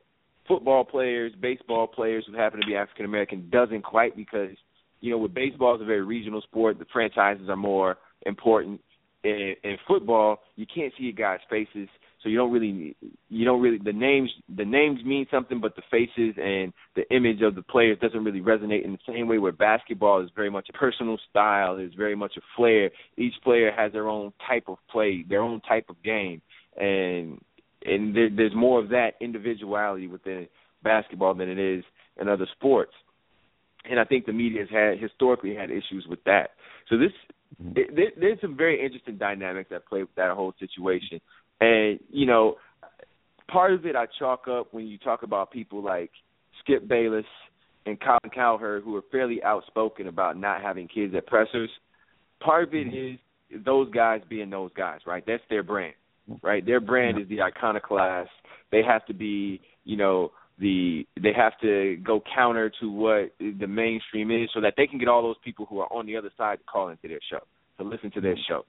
Speaker 6: football players, baseball players who happen to be African American doesn't quite because you know with baseball it's a very regional sport. The franchises are more important. In, in football, you can't see a guy's faces, so you don't really you don't really the names the names mean something, but the faces and the image of the players doesn't really resonate in the same way. Where basketball is very much a personal style, is very much a flair. Each player has their own type of play, their own type of game, and and there, there's more of that individuality within basketball than it is in other sports. And I think the media has had historically had issues with that. So this mm-hmm. it, there, there's some very interesting dynamics that play with that whole situation. And you know, part of it I chalk up when you talk about people like Skip Bayless and Colin Cowherd who are fairly outspoken about not having kids at pressers. Part of it mm-hmm. is those guys being those guys, right? That's their brand right? Their brand is the iconoclast. They have to be, you know, the they have to go counter to what the mainstream is, so that they can get all those people who are on the other side to call into their show, to listen to their show.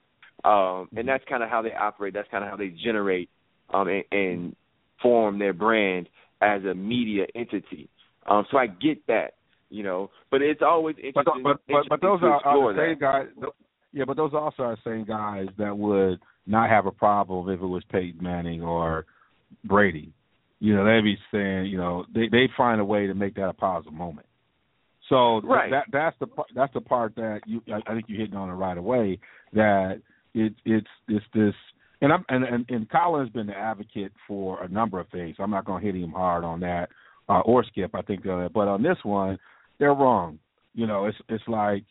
Speaker 6: Um, and that's kind of how they operate. That's kind of how they generate um, and, and form their brand as a media entity. Um, so I get that, you know, but it's always
Speaker 5: But
Speaker 6: interesting.
Speaker 5: but but, but
Speaker 6: interesting
Speaker 5: those
Speaker 6: to
Speaker 5: are, are the same
Speaker 6: that.
Speaker 5: guys. Yeah, but those also are the same guys that would not have a problem if it was Peyton Manning or Brady. You know, they'd be saying, you know, they they find a way to make that a positive moment. So
Speaker 6: Right.
Speaker 5: that that's the that's the part that you I, I think you're hitting on it right away. That it it's it's this and I'm and and, and Colin's been the advocate for a number of things. I'm not going to hit him hard on that uh, or Skip. I think, uh, but on this one, they're wrong. You know, it's it's like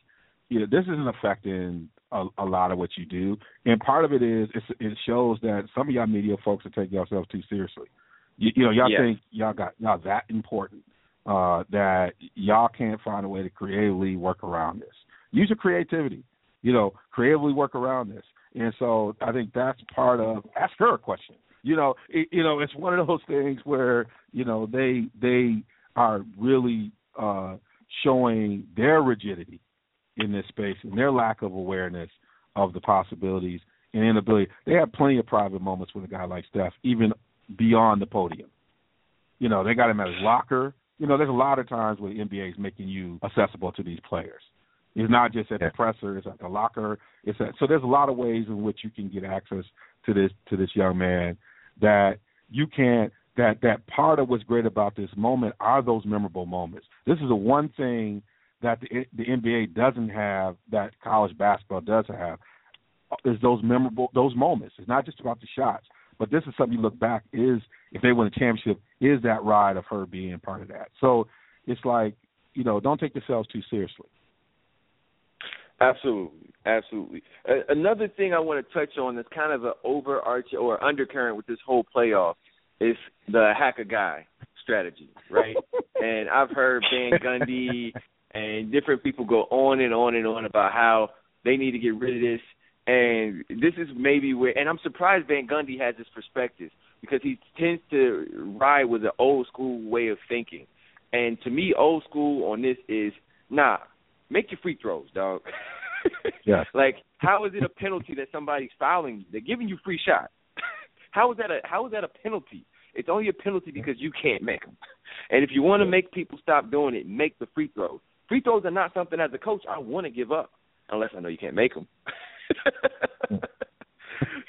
Speaker 5: you know, this isn't affecting a, a lot of what you do, and part of it is it's, it shows that some of y'all media folks are taking yourselves too seriously. You, you know, y'all
Speaker 6: Yes.
Speaker 5: think y'all got y'all that important uh, that y'all can't find a way to creatively work around this. Use your creativity. You know, creatively work around this. And so I think that's part of ask her a question. You know, it, you know, it's one of those things where you know they they are really uh, showing their rigidity in this space and their lack of awareness of the possibilities and inability. They have plenty of private moments with a guy like Steph, even beyond the podium. You know, they got him at his locker. You know, there's a lot of times where the NBA is making you accessible to these players. It's not just at the presser; it's at the locker. It's at, so there's a lot of ways in which you can get access to this to this young man that you can't. That that part of what's great about this moment are those memorable moments. This is the one thing that the the NBA doesn't have that college basketball does have is those memorable those moments. It's not just about the shots, but this is something you look back is if they win a championship is that ride of her being part of that. So it's like you know don't take yourselves too seriously.
Speaker 6: Absolutely, absolutely. Another thing I want to touch on that's kind of an overarching or undercurrent with this whole playoff is the hack a guy strategy, right? and I've heard Van Gundy and different people go on and on and on about how they need to get rid of this. And this is maybe where, and I'm surprised Van Gundy has this perspective because he tends to ride with an old school way of thinking. And to me, old school on this is nah, make your free throws, dog.
Speaker 5: Yes.
Speaker 6: Like, how is it a penalty that somebody's fouling you? They're giving you free shots. how is that a how is that a penalty? It's only a penalty because you can't make them. And if you want to make people stop doing it, make the free throws. Free throws are not something as a coach I want to give up unless I know you can't make them.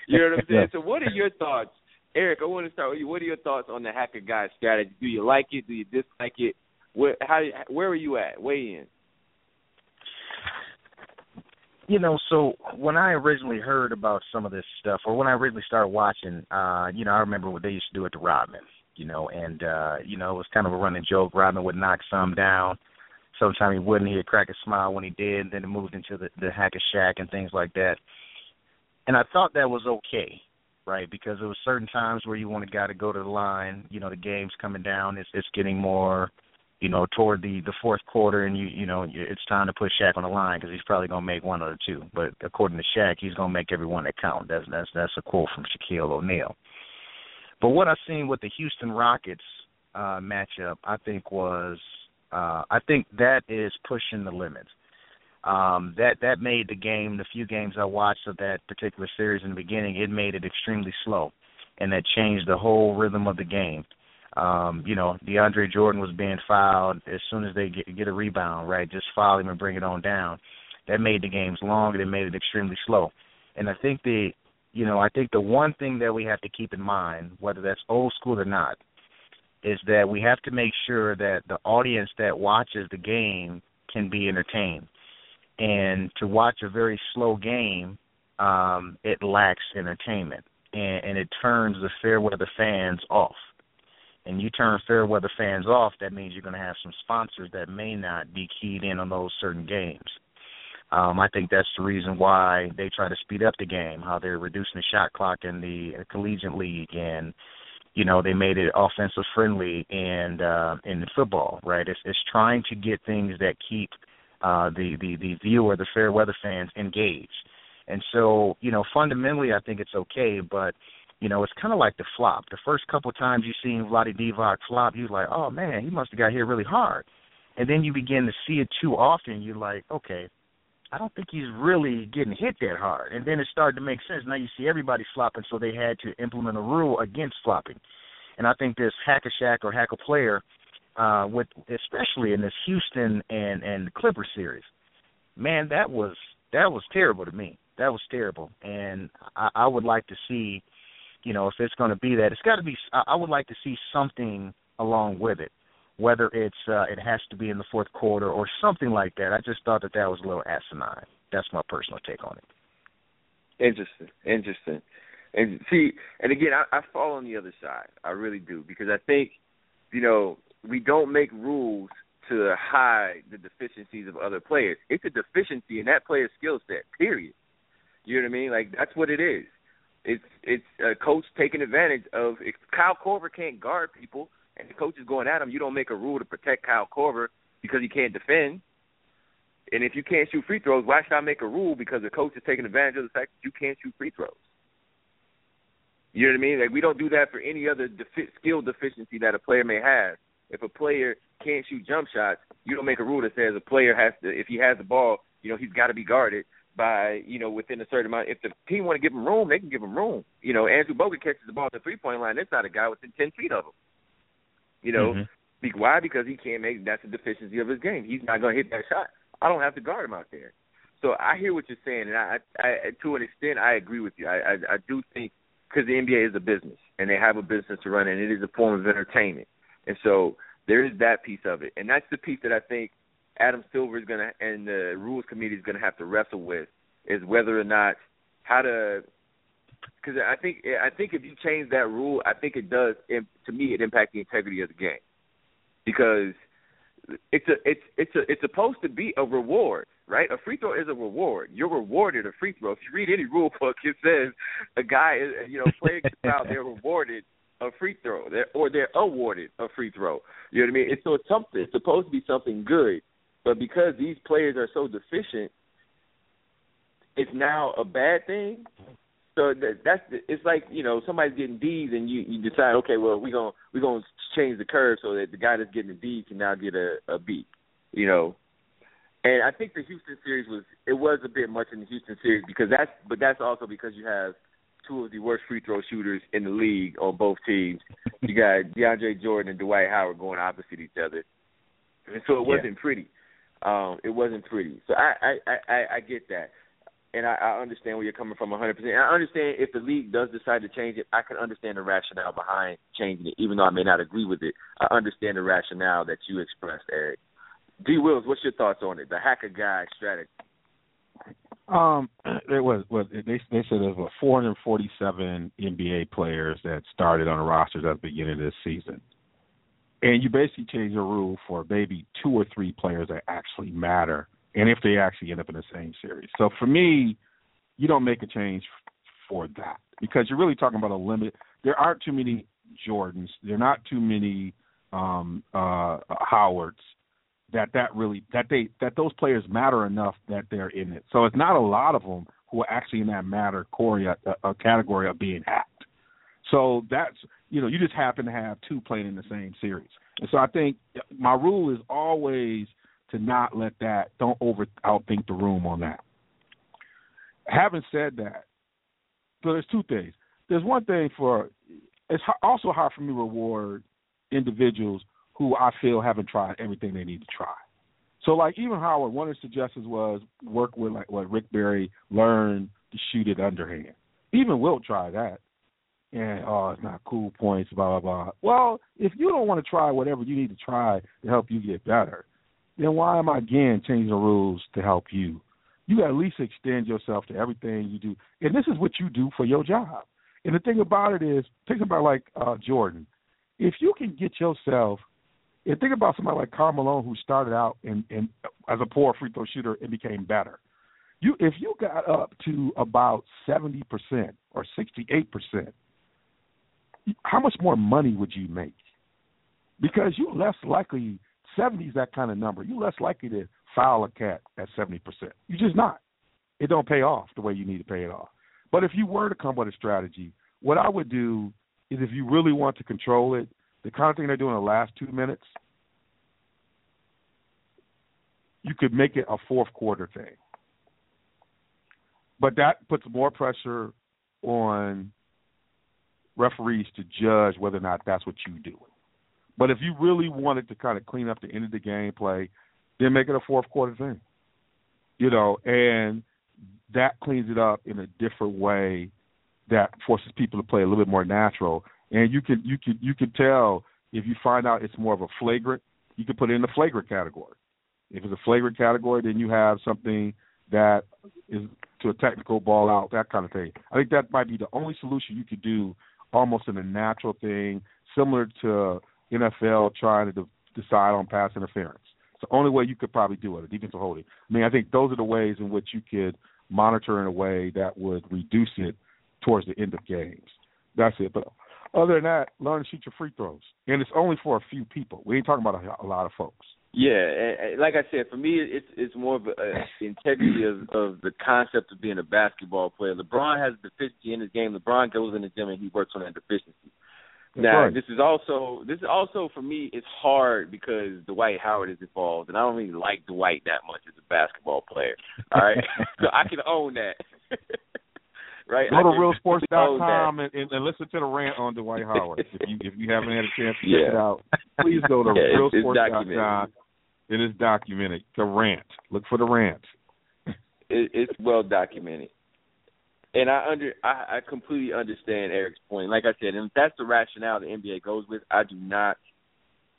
Speaker 6: you know what I'm saying? So, what are your thoughts, Eric? I want to start with you. What are your thoughts on the hacker guy strategy? Do you like it? Do you dislike it? Where how where are you at? Weigh in.
Speaker 7: you know, so when I originally heard about some of this stuff, or when I originally started watching, uh, you know, I remember what they used to do at the Rodman, you know, and uh, you know, it was kind of a running joke. Rodman would knock some down, sometimes he wouldn't. He'd crack a smile when he did. And then it moved into the the hack a Shaq and things like that. And I thought that was okay, right? Because there was certain times where you want a guy to go to the line. You know, the game's coming down. It's it's getting more you know, toward the the fourth quarter, and you you know it's time to put Shaq on the line because he's probably gonna make one or two. But according to Shaq, he's gonna make every one that count. That's that's that's a quote from Shaquille O'Neal. But what I've seen with the Houston Rockets uh, matchup, I think was uh, I think that is pushing the limits. Um, that that made the game. The few games I watched of that particular series in the beginning, it made it extremely slow, and that changed the whole rhythm of the game. Um, you know, DeAndre Jordan was being fouled as soon as they get, get a rebound, right? Just foul him and bring it on down. That made the games longer. It made it extremely slow. And I think the, you know, I think the one thing that we have to keep in mind, whether that's old school or not, is that we have to make sure that the audience that watches the game can be entertained. And to watch a very slow game, um, it lacks entertainment, and, and it turns the fair weather fans off and you turn fair weather fans off, that means you're going to have some sponsors that may not be keyed in on those certain games. Um, I think that's the reason why they try to speed up the game, how they're reducing the shot clock in the collegiate league, and you know they made it offensive friendly and uh, in football, right? It's, it's trying to get things that keep uh, the the the viewer, the fair weather fans engaged. And so, you know, fundamentally, I think it's okay, but you know, it's kind of like the flop. The first couple times you seen Vlade Divac flop, you're like, oh man, he must have got hit really hard. And then you begin to see it too often, you're like, okay, I don't think he's really getting hit that hard. And then it started to make sense. Now you see everybody flopping, so they had to implement a rule against flopping. And I think this hack a Shaq or hack a player, uh, with especially in this Houston and and Clipper series, man, that was that was terrible to me. That was terrible, and I, I would like to see you know, if it's going to be that, it's got to be. I would like to see something along with it, whether it's uh, it has to be in the fourth quarter or something like that. I just thought that that was a little asinine. That's my personal take on it.
Speaker 6: Interesting, interesting, and see, and again, I, I fall on the other side. I really do because I think, you know, we don't make rules to hide the deficiencies of other players. It's a deficiency in that player's skill set. Period. You know what I mean? Like that's what it is. It's it's a coach taking advantage of if Kyle Korver can't guard people and the coach is going at him, you don't make a rule to protect Kyle Korver because he can't defend. And if you can't shoot free throws, why should I make a rule because the coach is taking advantage of the fact that you can't shoot free throws? You know what I mean? Like we don't do that for any other defi- skill deficiency that a player may have. If a player can't shoot jump shots, you don't make a rule that says a player has to, if he has the ball, you know, he's got to be guarded by you know within a certain amount. If the team want to give him room, they can give him room. You know, Andrew Bogut catches the ball at the three point line. There's not a guy within ten feet of him. You know, mm-hmm. why? Because he can't make. That's a deficiency of his game. He's not going to hit that shot. I don't have to guard him out there. So I hear what you're saying, and I, I to an extent, I agree with you. I, I, I do think because the NBA is a business and they have a business to run, and it is a form of entertainment, and so there is that piece of it, and that's the piece that I think Adam Silver is going to and the rules committee is going to have to wrestle with is whether or not how to because I think I think if you change that rule, I think it does. To me, it impacts the integrity of the game because it's a it's it's a it's supposed to be a reward, right? A free throw is a reward. You're rewarded a free throw. If you read any rule book, it says a guy is you know playing foul, they're rewarded a free throw, they're, or they're awarded a free throw. You know what I mean? It's so it's something. It's supposed to be something good. But because these players are so deficient, it's now a bad thing. So that, that's it's like you know somebody's getting D's and you you decide okay well we're gonna we're gonna change the curve so that the guy that's getting a D can now get a, a B, you know. And I think the Houston series was it was a bit much in the Houston series because that's but that's also because you have two of the worst free throw shooters in the league on both teams. You got DeAndre Jordan and Dwight Howard going opposite each other, and so it wasn't yeah. pretty. Um, it wasn't pretty. So I, I, I, I get that. And I, I understand where you're coming from 100%. And I understand if the league does decide to change it, I can understand the rationale behind changing it, even though I may not agree with it. I understand the rationale that you expressed, Eric. D. Wills, what's your thoughts on it? The hacker guy strategy.
Speaker 5: Um, there was was they they said there was 447 NBA players that started on the rosters at the beginning of this season. and you basically change the rule for maybe two or three players that actually matter, and if they actually end up in the same series. So for me, you don't make a change for that because you're really talking about a limit. There aren't too many Jordans. There are not too many um, uh, Howards that that really that they that those players matter enough that they're in it. So it's not a lot of them who are actually in that matter Corey, a, a category of being hacked. So that's you know you just happen to have two playing in the same series, and so I think my rule is always to not let that don't over outthink the room on that. Having said that, so there's two things. There's one thing for it's also hard for me to reward individuals who I feel haven't tried everything they need to try. So like even Howard, one of the suggestions was work with like what Rick Barry learn to shoot it underhand. Even Wilt try that. And oh, it's not cool points, blah blah blah. Well, if you don't want to try whatever you need to try to help you get better, then why am I again changing the rules to help you? You at least extend yourself to everything you do, and this is what you do for your job. And the thing about it is, think about like uh, Jordan. If you can get yourself and think about somebody like Karl Malone who started out in, in as a poor free throw shooter and became better. You if you got up to about seventy percent or sixty eight percent, how much more money would you make? Because you're less likely seventy is that kind of number. You're less likely to foul a cat at seventy percent. You're just not. It don't pay off the way you need to pay it off. But if you were to come with a strategy, what I would do is if you really want to control it, the kind of thing they do in the last two minutes, you could make it a fourth quarter thing. But that puts more pressure on referees to judge whether or not that's what you're doing. But if you really wanted to kind of clean up the end of the gameplay, then make it a fourth quarter thing. You know, and that cleans it up in a different way that forces people to play a little bit more natural and you can you can you can tell if you find out it's more of a flagrant, you can put it in the flagrant category. If it's a flagrant category, then you have something that is to a technical ball out, that kind of thing. I think that might be the only solution you could do, almost in a natural thing, similar to NFL trying to de- decide on pass interference. It's the only way you could probably do it, a defensive holding. I mean, I think those are the ways in which you could monitor in a way that would reduce it towards the end of games. That's it. But other than that, learn to shoot your free throws, and it's only for a few people. We ain't talking about a, a lot of folks.
Speaker 6: Yeah, like I said, for me, it's it's more of a, a integrity of, of the concept of being a basketball player. LeBron has a deficiency in his game. LeBron goes in the gym and he works on that deficiency. Now,
Speaker 5: right.
Speaker 6: this is also this is also for me. It's hard because Dwight Howard is involved, and I don't really like Dwight that much as a basketball player. All right, so I can own that. right?
Speaker 5: Go to realsports.com and, and, and listen to the rant on Dwight Howard. if you if you haven't had a chance to
Speaker 6: Yeah.
Speaker 5: check it out, please go to
Speaker 6: Yeah,
Speaker 5: realsports.com. It is documented. The rant. Look for the rant.
Speaker 6: it, it's well documented. And I under I, I completely understand Eric's point. Like I said, and if that's the rationale the NBA goes with, I do not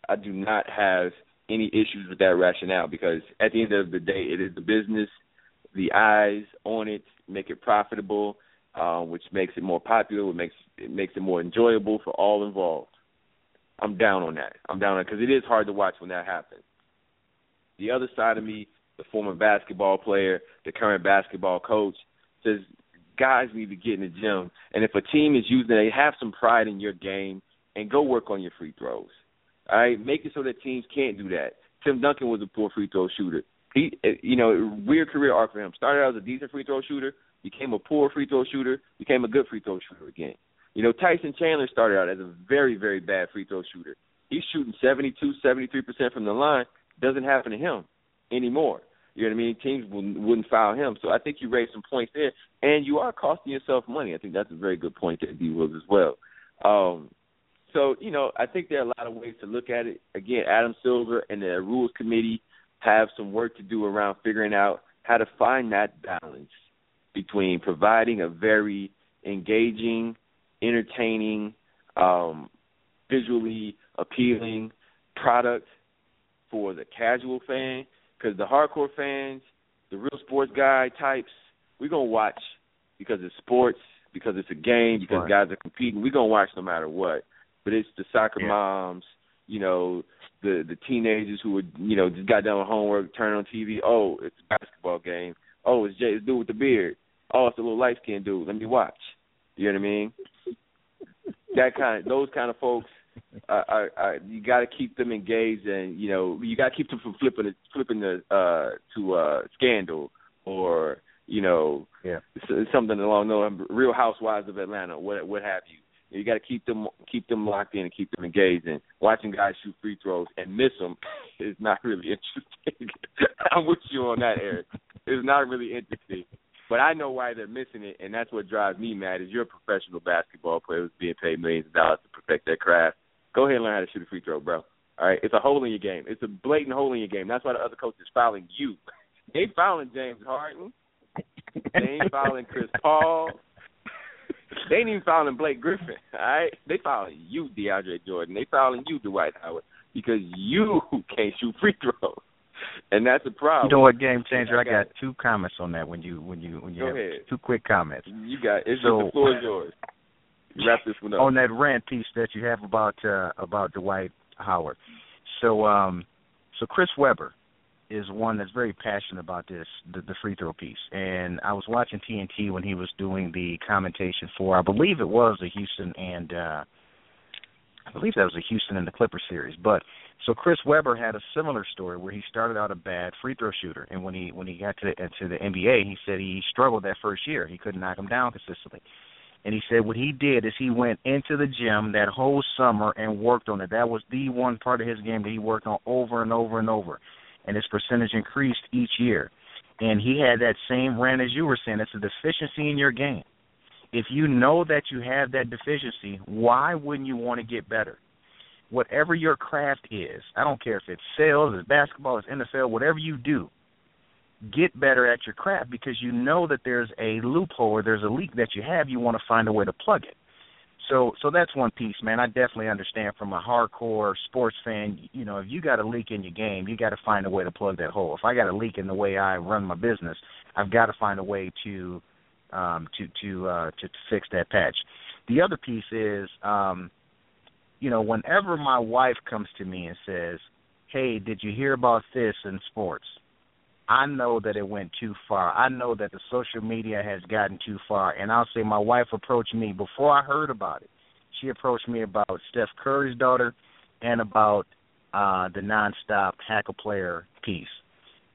Speaker 6: I do not have any issues with that rationale because at the end of the day it is the business, the eyes on it make it profitable, um, which makes it more popular, which makes it makes it more enjoyable for all involved. I'm down on that. I'm down on it because it is hard to watch when that happens. The other side of me, the former basketball player, the current basketball coach, says guys need to get in the gym. And if a team is using it, have some pride in your game and go work on your free throws. All right, make it so that teams can't do that. Tim Duncan was a poor free throw shooter. He, eh, you know, weird career arc for him. Started out as a decent free throw shooter, became a poor free throw shooter, became a good free throw shooter again. You know, Tyson Chandler started out as a very, very bad free throw shooter. He's shooting 72, 73% from the line. Doesn't happen to him anymore. You know what I mean? Teams wouldn't, foul him. So I think you raised some points there, and you are costing yourself money. I think that's a very good point that D. Wills, as well. Um, so you know, I think there are a lot of ways to look at it. Again, Adam Silver and the Rules Committee have some work to do around figuring out how to find that balance between providing a very engaging, entertaining, um, visually appealing product for the casual fan because the hardcore fans, the real sports guy types, we're gonna watch because it's sports, because it's a game, because
Speaker 5: Right.
Speaker 6: guys are competing. We're gonna watch no matter what. But it's the soccer
Speaker 5: Yeah.
Speaker 6: moms, you know the the teenagers who would you know just got done with homework, turn on TV. Oh, it's a basketball game. Oh, it's Jay, it's dude with the beard. Oh, it's a little light skinned dude. Let me watch. You know what I mean? that kind, of, those kind of folks. I, I, you got to keep them engaged, and you know you got to keep them from flipping flipping the uh, to uh, scandal or you know
Speaker 7: yeah.
Speaker 6: something along those Real Housewives of Atlanta, what what have you. You got to keep them keep them locked in and keep them engaged. And watching guys shoot free throws and miss them is not really interesting. I'm with you on that, Eric. It's not really interesting. But I know why they're missing it, and that's what drives me mad. Is you're a professional basketball player who's being paid millions of dollars to perfect their craft. Go ahead and learn how to shoot a free throw, bro. All right, it's a hole in your game. It's a blatant hole in your game. That's why the other coach is fouling you. They fouling James Harden. They ain't fouling Chris Paul. They ain't even fouling Blake Griffin. All right, they fouling you, DeAndre Jordan. They fouling you, Dwight Howard, because you can't shoot free throws and that's a problem.
Speaker 7: You know what, game changer? I got two comments on that. When you when you when you
Speaker 6: Go
Speaker 7: have
Speaker 6: ahead.
Speaker 7: two quick comments.
Speaker 6: You got it's
Speaker 7: So-
Speaker 6: just the floor is yours. Wrap this one up.
Speaker 7: on that rant piece that you have about uh, about Dwight Howard. So um so Chris Webber is one that's very passionate about this the, the free throw piece. And I was watching TNT when he was doing the commentation for I believe it was the Houston and uh I believe that was the Houston and the Clipper series. But so Chris Webber had a similar story where he started out a bad free throw shooter, and when he when he got to the, to the NBA, he said he struggled that first year. He couldn't knock him down consistently. And he said what he did is he went into the gym that whole summer and worked on it. That was the one part of his game that he worked on over and over and over. And his percentage increased each year. And he had that same rant as you were saying. It's a deficiency in your game. If you know that you have that deficiency, why wouldn't you want to get better? Whatever your craft is, I don't care if it's sales, it's basketball, it's NFL, whatever you do, get better at your craft because you know that there's a loophole or there's a leak that you have, you want to find a way to plug it. So so that's one piece, man. I definitely understand from a hardcore sports fan, you know, if you got a leak in your game, you got to find a way to plug that hole. If I got a leak in the way I run my business, I've got to find a way to um to to uh to, to fix that patch. The other piece is um you know, whenever my wife comes to me and says, "Hey, did you hear about this in sports?" I know that it went too far. I know that the social media has gotten too far. And I'll say my wife approached me before I heard about it. She approached me about Steph Curry's daughter and about uh the nonstop hacker player piece.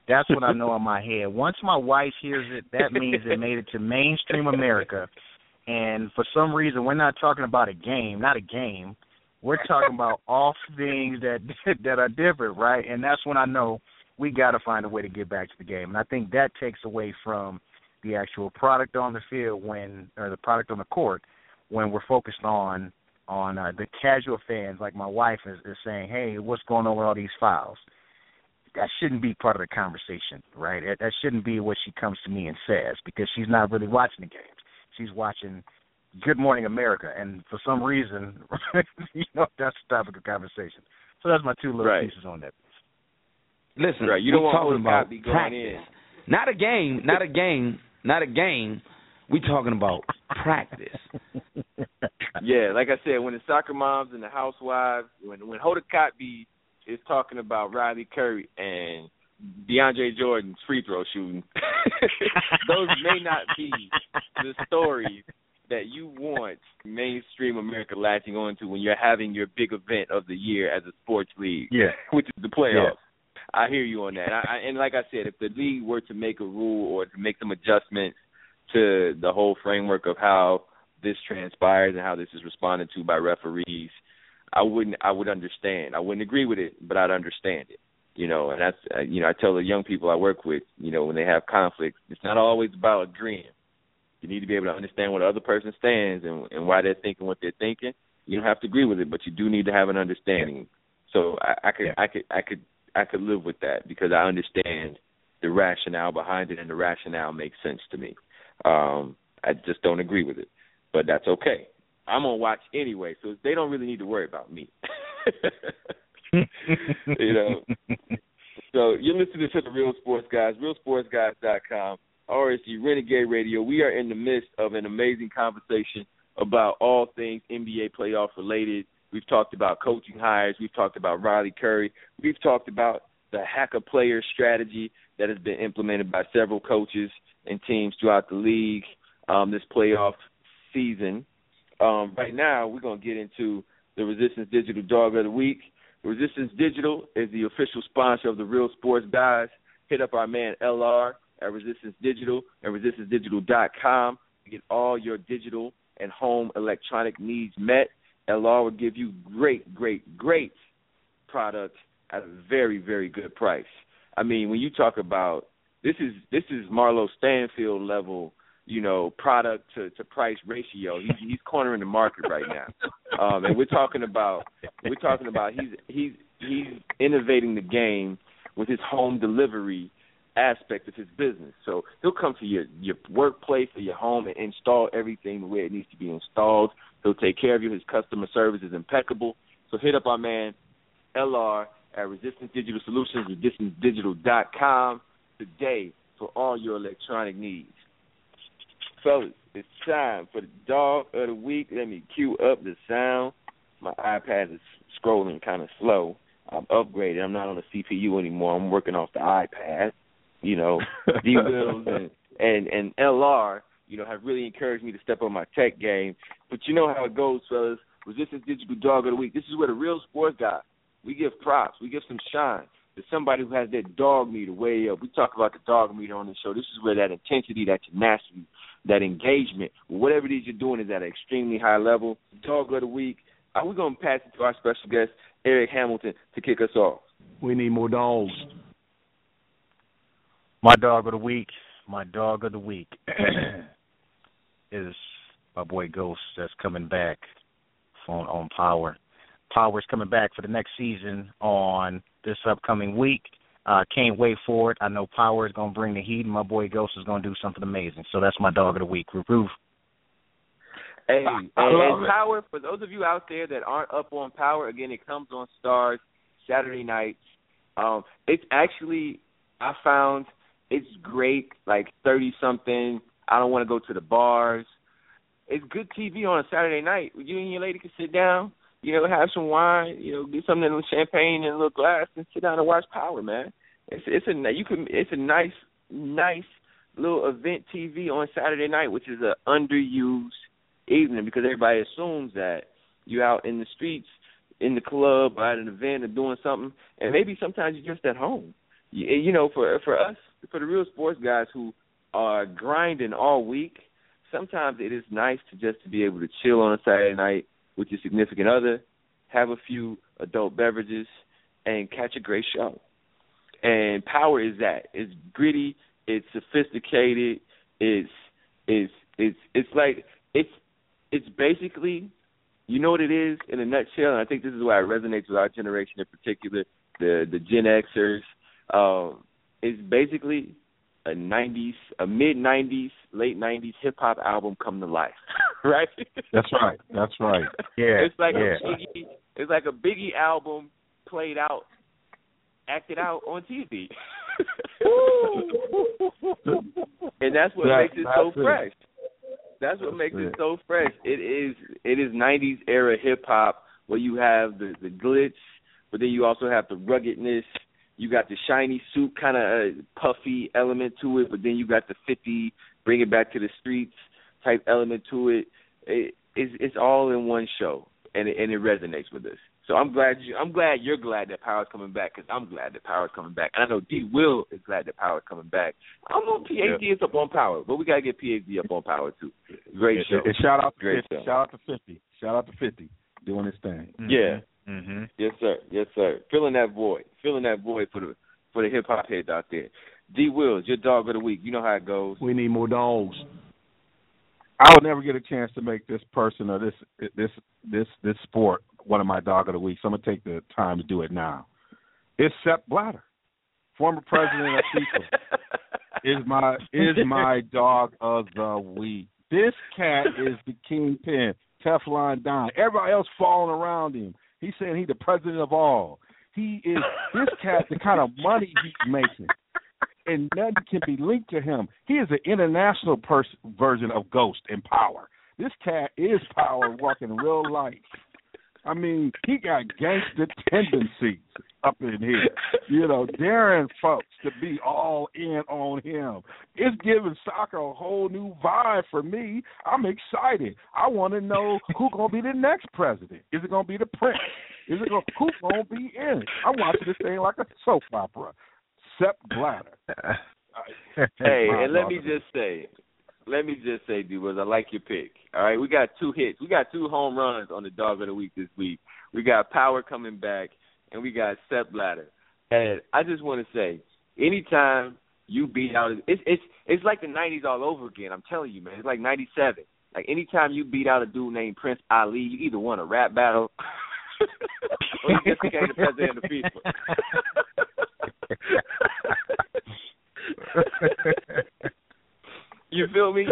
Speaker 7: That's what I know in my head. Once my wife hears it, that means it made it to mainstream America. And for some reason, we're not talking about a game, not a game. We're talking about off things that that are different, right? And that's when I know we got to find a way to get back to the game. And I think that takes away from the actual product on the field when, or the product on the court, when we're focused on on uh, the casual fans, like my wife is, is saying, "Hey, what's going on with all these files?" That shouldn't be part of the conversation, right? That, that shouldn't be what she comes to me and says because she's not really watching the games. She's watching Good Morning America, and for some reason, you know, that's the topic of conversation. So that's my two little
Speaker 6: Right.
Speaker 7: pieces on that.
Speaker 8: Listen,
Speaker 6: Right, you don't
Speaker 8: we're
Speaker 6: want
Speaker 8: talking about practice.
Speaker 6: in.
Speaker 8: Not a game, not a game, not a game. We talking about practice.
Speaker 6: Yeah, like I said, when the soccer moms and the housewives, when when Hoda Kotb is talking about Riley Curry and DeAndre Jordan's free throw shooting, those may not be the stories that you want mainstream America latching onto when you're having your big event of the year as a sports league,
Speaker 7: Yeah.
Speaker 6: which is the playoffs. I hear you on that. I, I, and like I said, if the league were to make a rule or to make some adjustments to the whole framework of how this transpires and how this is responded to by referees, I wouldn't. I would understand. I wouldn't agree with it, but I'd understand it. You know, and that's uh, you know I tell the young people I work with, you know, when they have conflicts, it's not always about agreeing. You need to be able to understand where the other person stands and, and why they're thinking what they're thinking. You don't have to agree with it, but you do need to have an understanding. So I, I could,
Speaker 7: Yeah.
Speaker 6: I could, I could, I could live with that because I understand the rationale behind it, and the rationale makes sense to me. Um, I just don't agree with it, but that's okay. I'm gonna watch anyway, so they don't really need to worry about me. you know. So you're listening to the Real Sports Guys, realsportsguys.com, RSG Renegade Radio. We are in the midst of an amazing conversation about all things NBA playoff related. We've talked about coaching hires. We've talked about Riley Curry. We've talked about the hacker player strategy that has been implemented by several coaches and teams throughout the league um, this playoff season. Um, right now, we're going to get into the Resistance Digital Dog of the Week. Resistance Digital is the official sponsor of the Real Sports Guys. Hit up our man LR at Resistance Digital and resistancedigital.com to get all your digital and home electronic needs met. LR will give you great, great, great products at a very, very good price. I mean, when you talk about this is this is Marlo Stanfield level, you know, product to, to price ratio. He's he's cornering the market right now. Um and we're talking about we're talking about he's he's he's innovating the game with his home delivery aspect of his business. So he'll come to your your workplace or your home and install everything the way it needs to be installed. He'll take care of you. His customer service is impeccable. So hit up our man LR at Resistance Digital Solutions, resistancedigital.com today for all your electronic needs. Fellas, it's time for the dog of the week. Let me cue up the sound. My iPad is scrolling kind of slow. I'm upgraded. I'm not on the CPU anymore. I'm working off the iPad. You know, D Wills and, and and LR, you know, have really encouraged me to step up my tech game. But you know how it goes, fellas. Resistance Digital Dog of the Week. This is where the real sports guy. We give props. We give some shine to somebody who has that dog meter way up. We talk about the dog meter on the show. This is where that intensity, that tenacity, that engagement, whatever it is you're doing is at an extremely high level. Dog of the week. Uh, we're going to pass it to our special guest, Eric Hamilton, to kick us off.
Speaker 3: We need more dogs.
Speaker 7: My dog of the week, my dog of the week is my boy Ghost that's coming back on on Power. Power's coming back for the next season on this upcoming week. Uh, can't wait for it. I know Power is going to bring the heat, and my boy Ghost is going to do something amazing. So that's my dog of the week. Roof.
Speaker 6: Hey, and, and Power, for those of you out there that aren't up on Power, again, it comes on Starz Saturday nights. Um, it's actually, I found it's great, like 30 something. I don't want to go to the bars. It's good TV on a Saturday night. You and your lady can sit down, you know, have some wine, you know, get something in champagne in a little glass, and sit down and watch Power, man. It's it's a you can it's a nice nice little event TV on Saturday night, which is a underused evening because everybody assumes that you're out in the streets, in the club, or at an event, or doing something, and maybe sometimes you're just at home. You, you know, for for us, for the real sports guys who are grinding all week, sometimes it is nice to just to be able to chill on a Saturday night with your significant other, have a few adult beverages, and catch a great show. And power is that. It's gritty. It's sophisticated. It's it's it's it's like it's it's basically you know what it is in a nutshell. And I think this is why it resonates with our generation in particular, the the Gen Xers. Um, it's basically a '90s, a mid '90s, late '90s hip hop album come to life, right?
Speaker 5: That's right. That's right.
Speaker 7: Yeah.
Speaker 6: it's like
Speaker 7: yeah.
Speaker 6: a Biggie. It's like a Biggie album played out, acted out on TV. and that's what makes it so
Speaker 5: it.
Speaker 6: fresh. That's what makes
Speaker 5: it.
Speaker 6: it so fresh. It is it is '90s era hip hop where you have the the glitz, but then you also have the ruggedness. You got the shiny suit kind of uh, puffy element to it, but then you got the 50 bring it back to the streets type element to it. it it's it's all in one show, and it, and it resonates with us. So I'm glad you. I'm glad you're glad that Power's coming back because I'm glad that Power's coming back. And I know D Will is glad that Power's coming back. I'm on know if PhD is up on Power, but we gotta get PhD up on Power too. Great show.
Speaker 5: And shout out to
Speaker 6: Great
Speaker 5: 50.
Speaker 6: show.
Speaker 5: Shout out to fifty. Shout out to fifty. Doing his thing.
Speaker 6: Yeah.
Speaker 7: Mm-hmm.
Speaker 6: Yes, sir. Yes, sir. Filling that void. Filling that void for the for the hip hop heads out there. D Wills, your dog of the week. You know how it goes.
Speaker 3: We need more dogs.
Speaker 5: I'll never get a chance to make this person or this this this this sport one of my dog of the week. So I'm gonna take the time to do it now. It's Sepp Blatter, former president of FIFA, is my is my dog of the week. This cat is the kingpin, Teflon Don. Everybody else falling around him. He's saying he's the president of all. He is this cat the kind of money he's making and nothing can be linked to him. He is an international pers- version of Ghost in power. This cat is power walking real life. I mean, he got gangster tendencies up in here. You know, daring folks to be all in on him. It's giving soccer a whole new vibe for me. I'm excited. I want to know who's to be the next president. Is it to be the prince? Is it going who's to be in? I'm watching this thing like a soap opera. Sepp Blatter.
Speaker 6: hey, and let me just say, let me just say, dude, I like your pick. All right, we got two hits. We got two home runs on the dog of the week this week. We got Power coming back, and we got Sepp Blatter. And I just want to say, anytime you beat out, it's it's it's like the '90s all over again. I'm telling you, man. It's like '97. Like anytime you beat out a dude named Prince Ali, you either won a rap battle or you just became the president of FIFA. you feel me?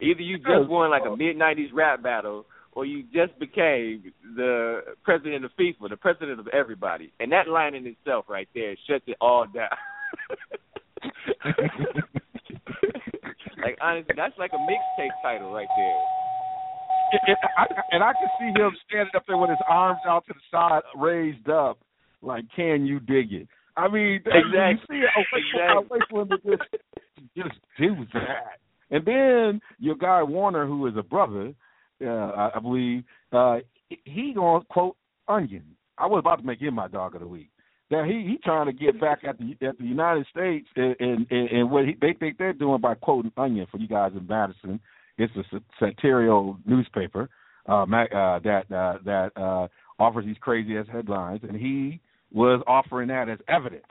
Speaker 6: Either you just won like a mid '90s rap battle, or you just became the president of FIFA, the president of everybody. And that line in itself, right there, shuts it all down. like honestly, that's like a mixtape title right there.
Speaker 5: And I, and I can see him standing up there with his arms out to the side, raised up, like, "Can you dig it?" I mean,
Speaker 6: exactly.
Speaker 5: you see it. I wait,
Speaker 6: exactly.
Speaker 5: I wait for him to just, just do that. And then your guy Warner, who is a brother, uh, I, believe, uh, he gonna quote Onion. I was about to make him my dog of the week. Now he he trying to get back at the at the United States and and, and what he, they think they're doing by quoting Onion for you guys in Madison. It's a satirical newspaper uh, uh, that uh, that uh, offers these crazy ass headlines, and he was offering that as evidence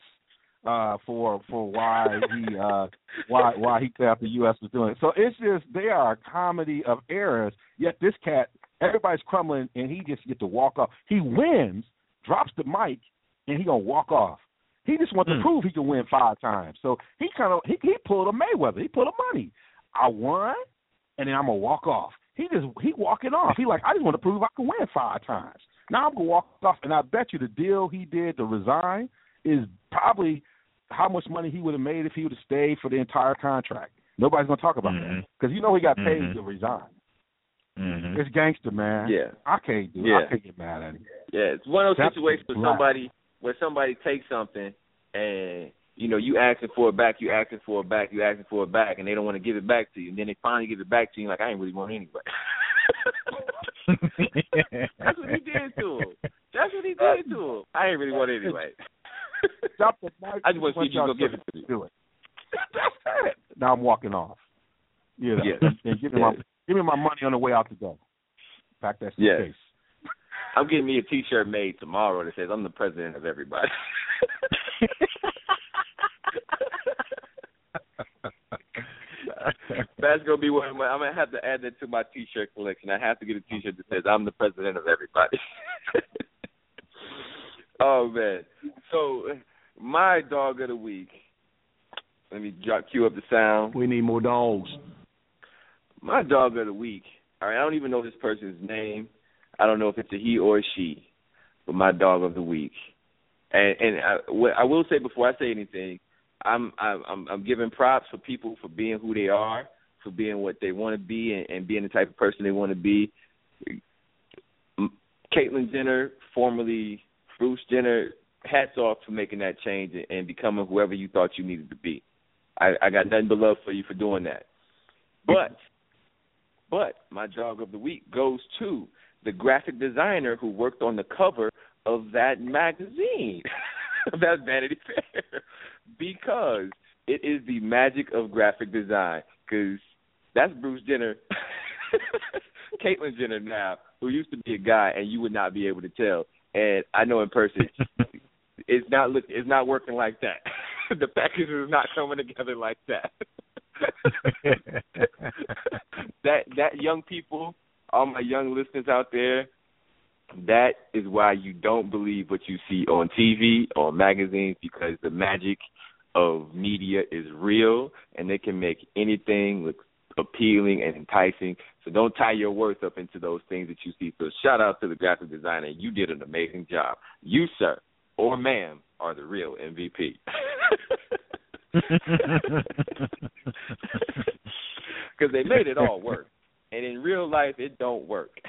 Speaker 5: uh, for for why he uh, why why he thought the U.S. was doing it. So it's just they are a comedy of errors. Yet this cat, everybody's crumbling, and he just get to walk off. He wins, drops the mic, and he gonna walk off. He just wants
Speaker 6: Hmm.
Speaker 5: to prove he can win five times. So he kind of he, he pulled a Mayweather. He pulled a money. I won, and then I'm gonna walk off. He just he walking off. He like I just want to prove I can win five times. Now I'm gonna walk off, and I bet you the deal he did to resign is probably how much money he would have made if he would have stayed for the entire contract. Nobody's gonna talk about that because you know he got paid
Speaker 6: Mhm.
Speaker 5: to resign.
Speaker 9: Mm-hmm.
Speaker 5: It's gangster, man.
Speaker 6: Yeah.
Speaker 5: I can't do. it.
Speaker 6: Yeah.
Speaker 5: I can't get mad at him.
Speaker 6: Yeah, it's one of those
Speaker 5: That's
Speaker 6: situations where somebody where somebody takes something and you know you asking for it back, you asking for it back, you asking for it back, and they don't want to give it back to you, and then they finally give it back to you, like I ain't really want it anyway. That's what he did to him. That's what he did to him. I ain't really want it anyway.
Speaker 5: Drop the mic.
Speaker 6: I just want to see if you
Speaker 5: y'all
Speaker 6: give it to me.
Speaker 5: Do it. That's it. Now I'm walking off. You know,
Speaker 6: Yes.
Speaker 5: and, give me my give me my money on the way out the door. Pack that
Speaker 6: Yes.
Speaker 5: suitcase.
Speaker 6: I'm getting me a T-shirt made tomorrow that says I'm the president of everybody. That's gonna be one of my. I'm gonna have to add that to my T-shirt collection. I have to get a T-shirt that says I'm the president of everybody. Oh man! So my dog of the week. Let me drop cue up the sound.
Speaker 3: We need more dogs.
Speaker 6: My dog of the week. All right, I don't even know this person's name. I don't know if it's a he or a she, but my dog of the week. And and I, what I will say before I say anything, I'm I'm I'm giving props for people for being who they are, for being what they want to be, and, and being the type of person they want to be. Caitlyn Jenner, formerly Bruce Jenner, hats off for making that change and, becoming whoever you thought you needed to be. I, I got nothing but love for you for doing that. But but my dog of the week goes to the graphic designer who worked on the cover of that magazine, that Vanity Fair, because it is the magic of graphic design. Because that's Bruce Jenner, Caitlyn Jenner now, who used to be a guy, and you would not be able to tell. And I know in person, it's not look, it's not working like that. the package is not coming together like that. that that young people, all my young listeners out there, that is why you don't believe what you see on TV or magazines because the magic of media is real and they can make anything look appealing and enticing. So don't tie your worth up into those things that you see. So shout out to the graphic designer. You did an amazing job. You, sir, or ma'am, are the real MVP. Because they made it all work. And in real life, it don't work.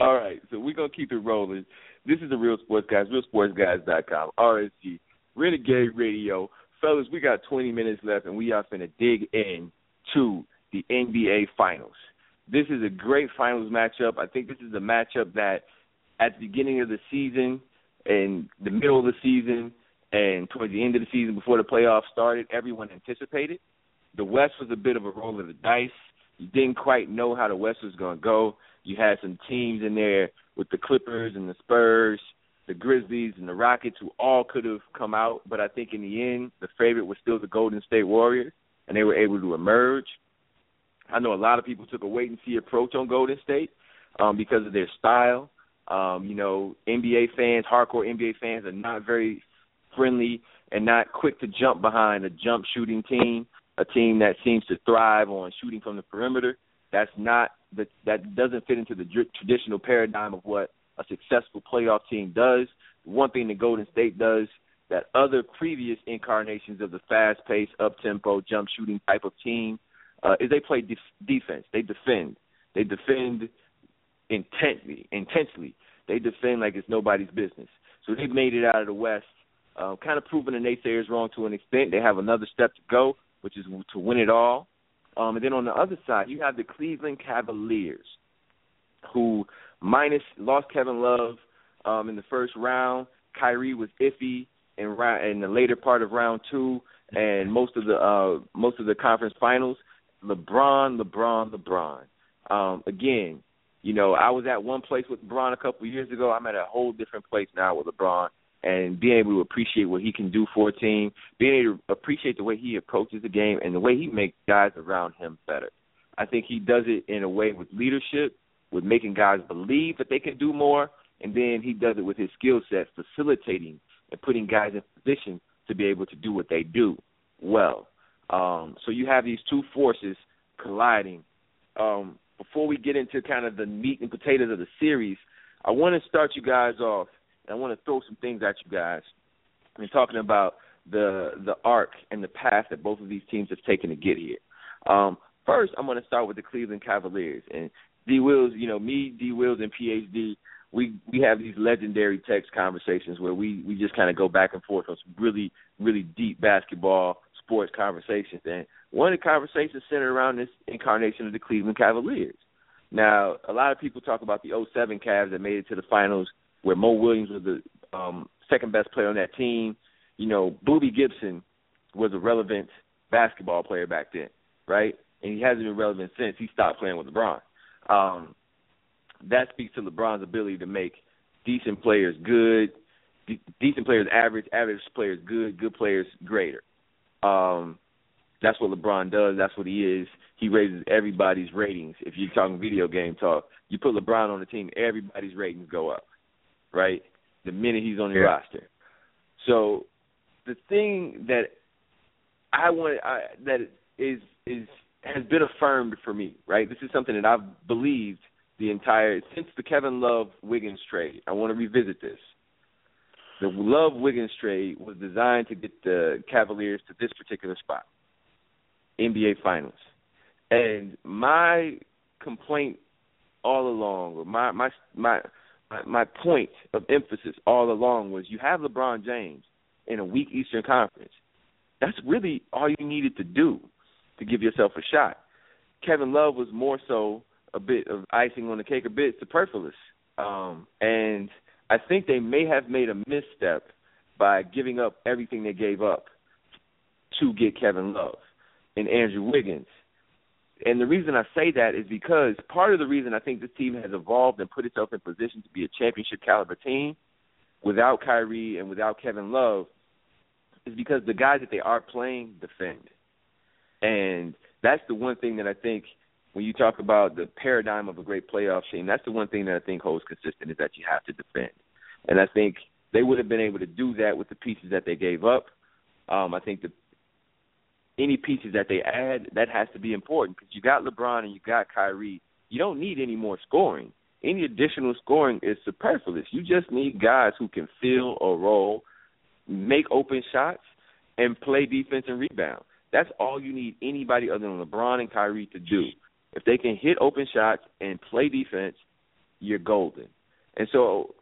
Speaker 6: All right, so we're gonna keep it rolling. This is the Real Sports Guys, RealSportsGuys.com, RSG, Renegade Radio, fellas. We got 20 minutes left, and we are finna dig in to the NBA Finals. This is a great finals matchup. I think this is a matchup that, at the beginning of the season, and the middle of the season, and towards the end of the season, before the playoffs started, everyone anticipated. The West was a bit of a roll of the dice. You didn't quite know how the West was going to go. You had some teams in there with the Clippers and the Spurs, the Grizzlies and the Rockets, who all could have come out. But I think in the end, the favorite was still the Golden State Warriors, and they were able to emerge. I know a lot of people took a wait and see approach on Golden State um, because of their style. Um, you know, NBA fans, hardcore NBA fans, are not very friendly and not quick to jump behind a jump shooting team, a team that seems to thrive on shooting from the perimeter. That's not that that doesn't fit into the traditional paradigm of what a successful playoff team does. One thing that Golden State does that other previous incarnations of the fast-paced, up-tempo, jump shooting type of team uh, is they play def- defense. They defend. They defend intently, intensely. They defend like it's nobody's business. So they've made it out of the West, uh, kind of proving the naysayers wrong to an extent. They have another step to go, which is to win it all. Um, and then on the other side, you have the Cleveland Cavaliers, who minus lost Kevin Love um, in the first round. Kyrie was iffy in round in the later part of round two, and most of the uh, most of the conference finals. LeBron, LeBron, LeBron. Um, again, you know, I was at one place with LeBron a couple of years ago. I'm at a whole different place now with LeBron, and being able to appreciate what he can do for a team, being able to appreciate the way he approaches the game, and the way he makes guys around him better. I think he does it in a way with leadership, with making guys believe that they can do more, and then he does it with his skill set, facilitating and putting guys in position to be able to do what they do well. Um, so you have these two forces colliding. Um, before we get into kind of the meat and potatoes of the series, I want to start you guys off, and I want to throw some things at you guys. And talking about the the arc and the path that both of these teams have taken to get here. Um, first, I'm going to start with the Cleveland Cavaliers and D Wills. You know, me, D Wills, and PhD. We we have these legendary text conversations where we we just kind of go back and forth on some really really deep basketball sports conversations. And one of the conversations centered around this incarnation of the Cleveland Cavaliers. Now, a lot of people talk about the 07 Cavs that made it to the finals where Mo Williams was the um, second best player on that team. You know, Boobie Gibson was a relevant basketball player back then, right? And he hasn't been relevant since he stopped playing with LeBron. Um, that speaks to LeBron's ability to make decent players good, de- decent players average, average players good, good players greater. Um, that's what LeBron does. That's what he is. He raises everybody's ratings. If you're talking video game talk, you put LeBron on the team, everybody's ratings go up, right? The minute he's on your yeah. roster. So the thing that I want I, that is is has been affirmed for me, right? This is something that I've believed the entire since the Kevin Love Wiggins trade. I want to revisit this the Love Wiggins trade was designed to get the Cavaliers to this particular spot, NBA Finals. And my complaint all along, or my my my my point of emphasis all along was you have LeBron James in a weak Eastern Conference. That's really all you needed to do to give yourself a shot. Kevin Love was more so a bit of icing on the cake, a bit superfluous. Um, and I think they may have made a misstep by giving up everything they gave up to get Kevin Love and Andrew Wiggins. And the reason I say that is because part of the reason I think this team has evolved and put itself in position to be a championship caliber team without Kyrie and without Kevin Love is because the guys that they are playing defend. And that's the one thing that I think – when you talk about the paradigm of a great playoff team, that's the one thing that I think holds consistent is that you have to defend. And I think they would have been able to do that with the pieces that they gave up. Um, I think that any pieces that they add, that has to be important because you got LeBron and you got Kyrie. You don't need any more scoring. Any additional scoring is superfluous. You just need guys who can fill a role, make open shots, and play defense and rebound. That's all you need anybody other than LeBron and Kyrie to do. If they can hit open shots and play defense, you're golden. And so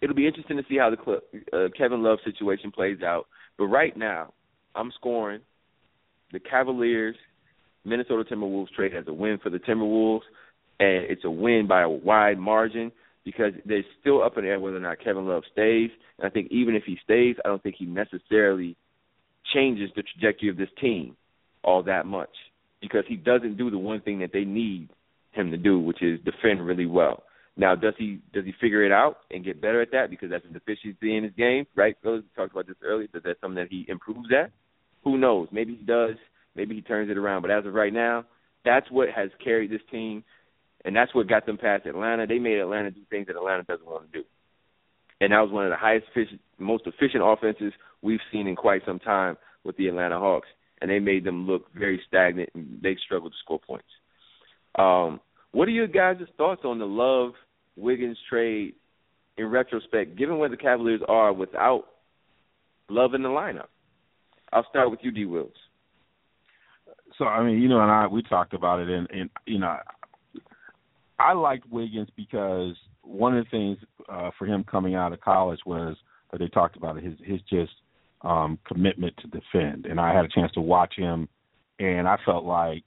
Speaker 6: it'll be interesting to see how the uh, Kevin Love situation plays out. But right now, I'm scoring the Cavaliers Minnesota Timberwolves trade as a win for the Timberwolves, and it's a win by a wide margin because they're still up in the air whether or not Kevin Love stays. And I think even if he stays, I don't think he necessarily changes the trajectory of this team all that much because he doesn't do the one thing that they need him to do, which is defend really well. Now, does he does he figure it out and get better at that because that's a deficiency in his game, right? We talked about this earlier. Is that something that he improves at? Who knows? Maybe he does. Maybe he turns it around. But as of right now, that's what has carried this team, and that's what got them past Atlanta. They made Atlanta do things that Atlanta doesn't want to do, and that was one of the highest, efficient, most efficient offenses we've seen in quite some time with the Atlanta Hawks, and they made them look very stagnant and they struggled to score points. Um, what are your guys' thoughts on the Love Wiggins trade in retrospect, given where the Cavaliers are without Love in the lineup? I'll start with you, D. Wills.
Speaker 5: So I mean, you know, and I we talked about it, and and you know, I liked Wiggins because one of the things uh, for him coming out of college was that they talked about it, his his just um commitment to defend, and I had a chance to watch him, and I felt like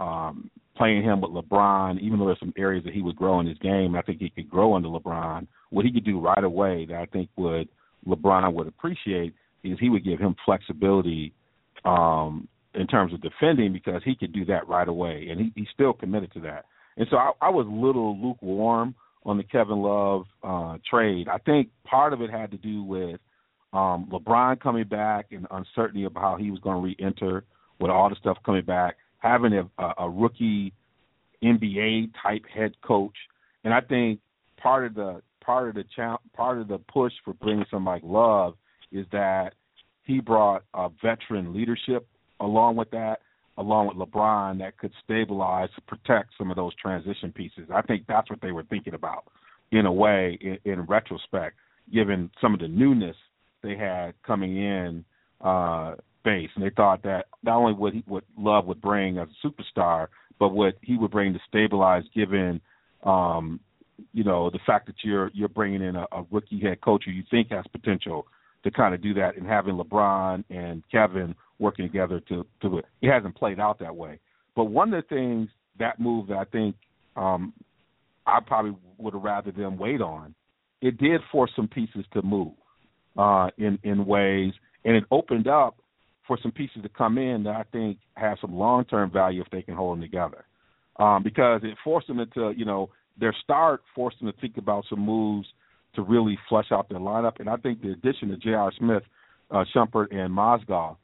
Speaker 5: um playing him with LeBron, even though there's some areas that he would grow in his game, I think he could grow under LeBron. What he could do right away that I think would LeBron would appreciate is he would give him flexibility um in terms of defending because he could do that right away, and he, he's still committed to that. And so I, I was a little lukewarm on the Kevin Love uh, trade. I think part of it had to do with um, LeBron coming back and uncertainty about how he was going to re-enter with all the stuff coming back, having a, a, rookie NBA type head coach, and I think part of the part of the cha- part of the push for bringing somebody like Love is that he brought a veteran leadership along with that, along with LeBron, that could stabilize, protect some of those transition pieces. I think that's what they were thinking about, in a way, in, in retrospect, given some of the newness they had coming in uh, base, and they thought that not only would he, what Love would bring as a superstar, but what he would bring to stabilize, given um, you know the fact that you're you're bringing in a, a rookie head coach who you think has potential to kind of do that, and having LeBron and Kevin working together to to it. It hasn't played out that way. But one of the things that move that I think um I probably would have rather them wait on, it did force some pieces to move uh in in ways and it opened up for some pieces to come in that I think have some long term value if they can hold them together. Um because it forced them into, you know, their start forced them to think about some moves to really flesh out their lineup. And I think the addition of J.R. Smith, uh, Shumpert, and Mozgov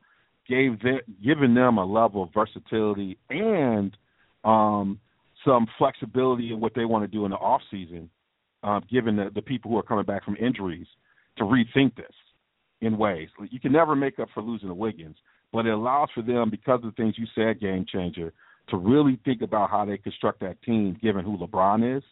Speaker 5: gave them, given them a level of versatility and um, some flexibility in what they want to do in the off season, uh, given the, the people who are coming back from injuries, to rethink this in ways. You can never make up for losing the Wiggins, but it allows for them, because of the things you said, game changer, to really think about how they construct that team, given who LeBron is,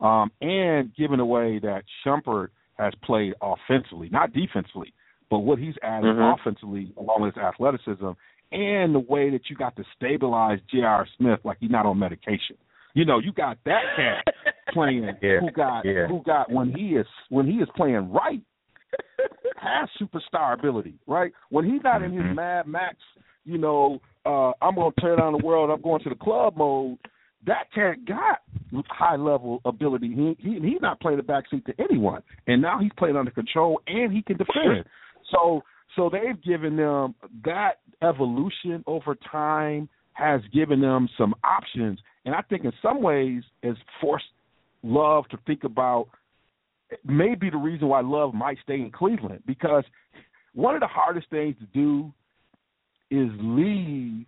Speaker 5: um, and given the way that Shumpert has played offensively, not defensively, but what he's added
Speaker 6: Mhm.
Speaker 5: offensively along with his athleticism and the way that you got to stabilize J.R. Smith like he's not on medication. You know, you got that cat playing
Speaker 7: Yeah,
Speaker 5: who got
Speaker 7: yeah.
Speaker 5: who got when he is when he is playing right has superstar ability, right? When he's not in his
Speaker 7: Mhm.
Speaker 5: Mad Max, you know, uh I'm gonna tear down the world, I'm going to the club mode, that cat got high level ability. He, he he's not playing the backseat to anyone. And now he's playing under control and he can defend. So so they've given them that evolution over time has given them some options and I think in some ways has forced Love to think about maybe the reason why Love might stay in Cleveland because one of the hardest things to do is leave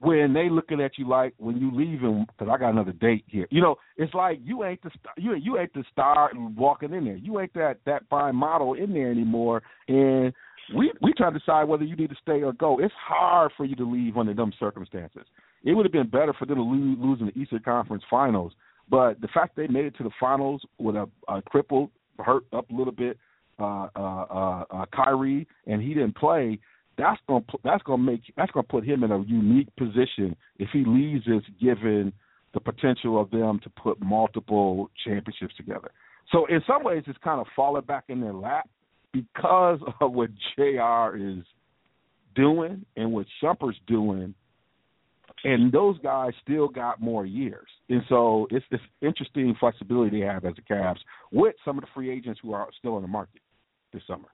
Speaker 5: when they looking at you like when you leaving because I got another date here. You know, it's like you ain't the star, you you ain't the star walking in there. You ain't that that fine model in there anymore. And we we try to decide whether you need to stay or go. It's hard for you to leave under them circumstances. It would have been better for them to lose, lose in the Eastern Conference Finals, but the fact they made it to the finals with a, a crippled, hurt up a little bit, uh, uh, uh, uh, Kyrie, and he didn't play. That's gonna that's gonna make that's gonna put him in a unique position if he leaves this given the potential of them to put multiple championships together. So in some ways, it's kind of falling back in their lap because of what Jr. is doing and what Shumpert's doing, and those guys still got more years. And so it's this interesting flexibility they have as the Cavs with some of the free agents who are still in the market this summer.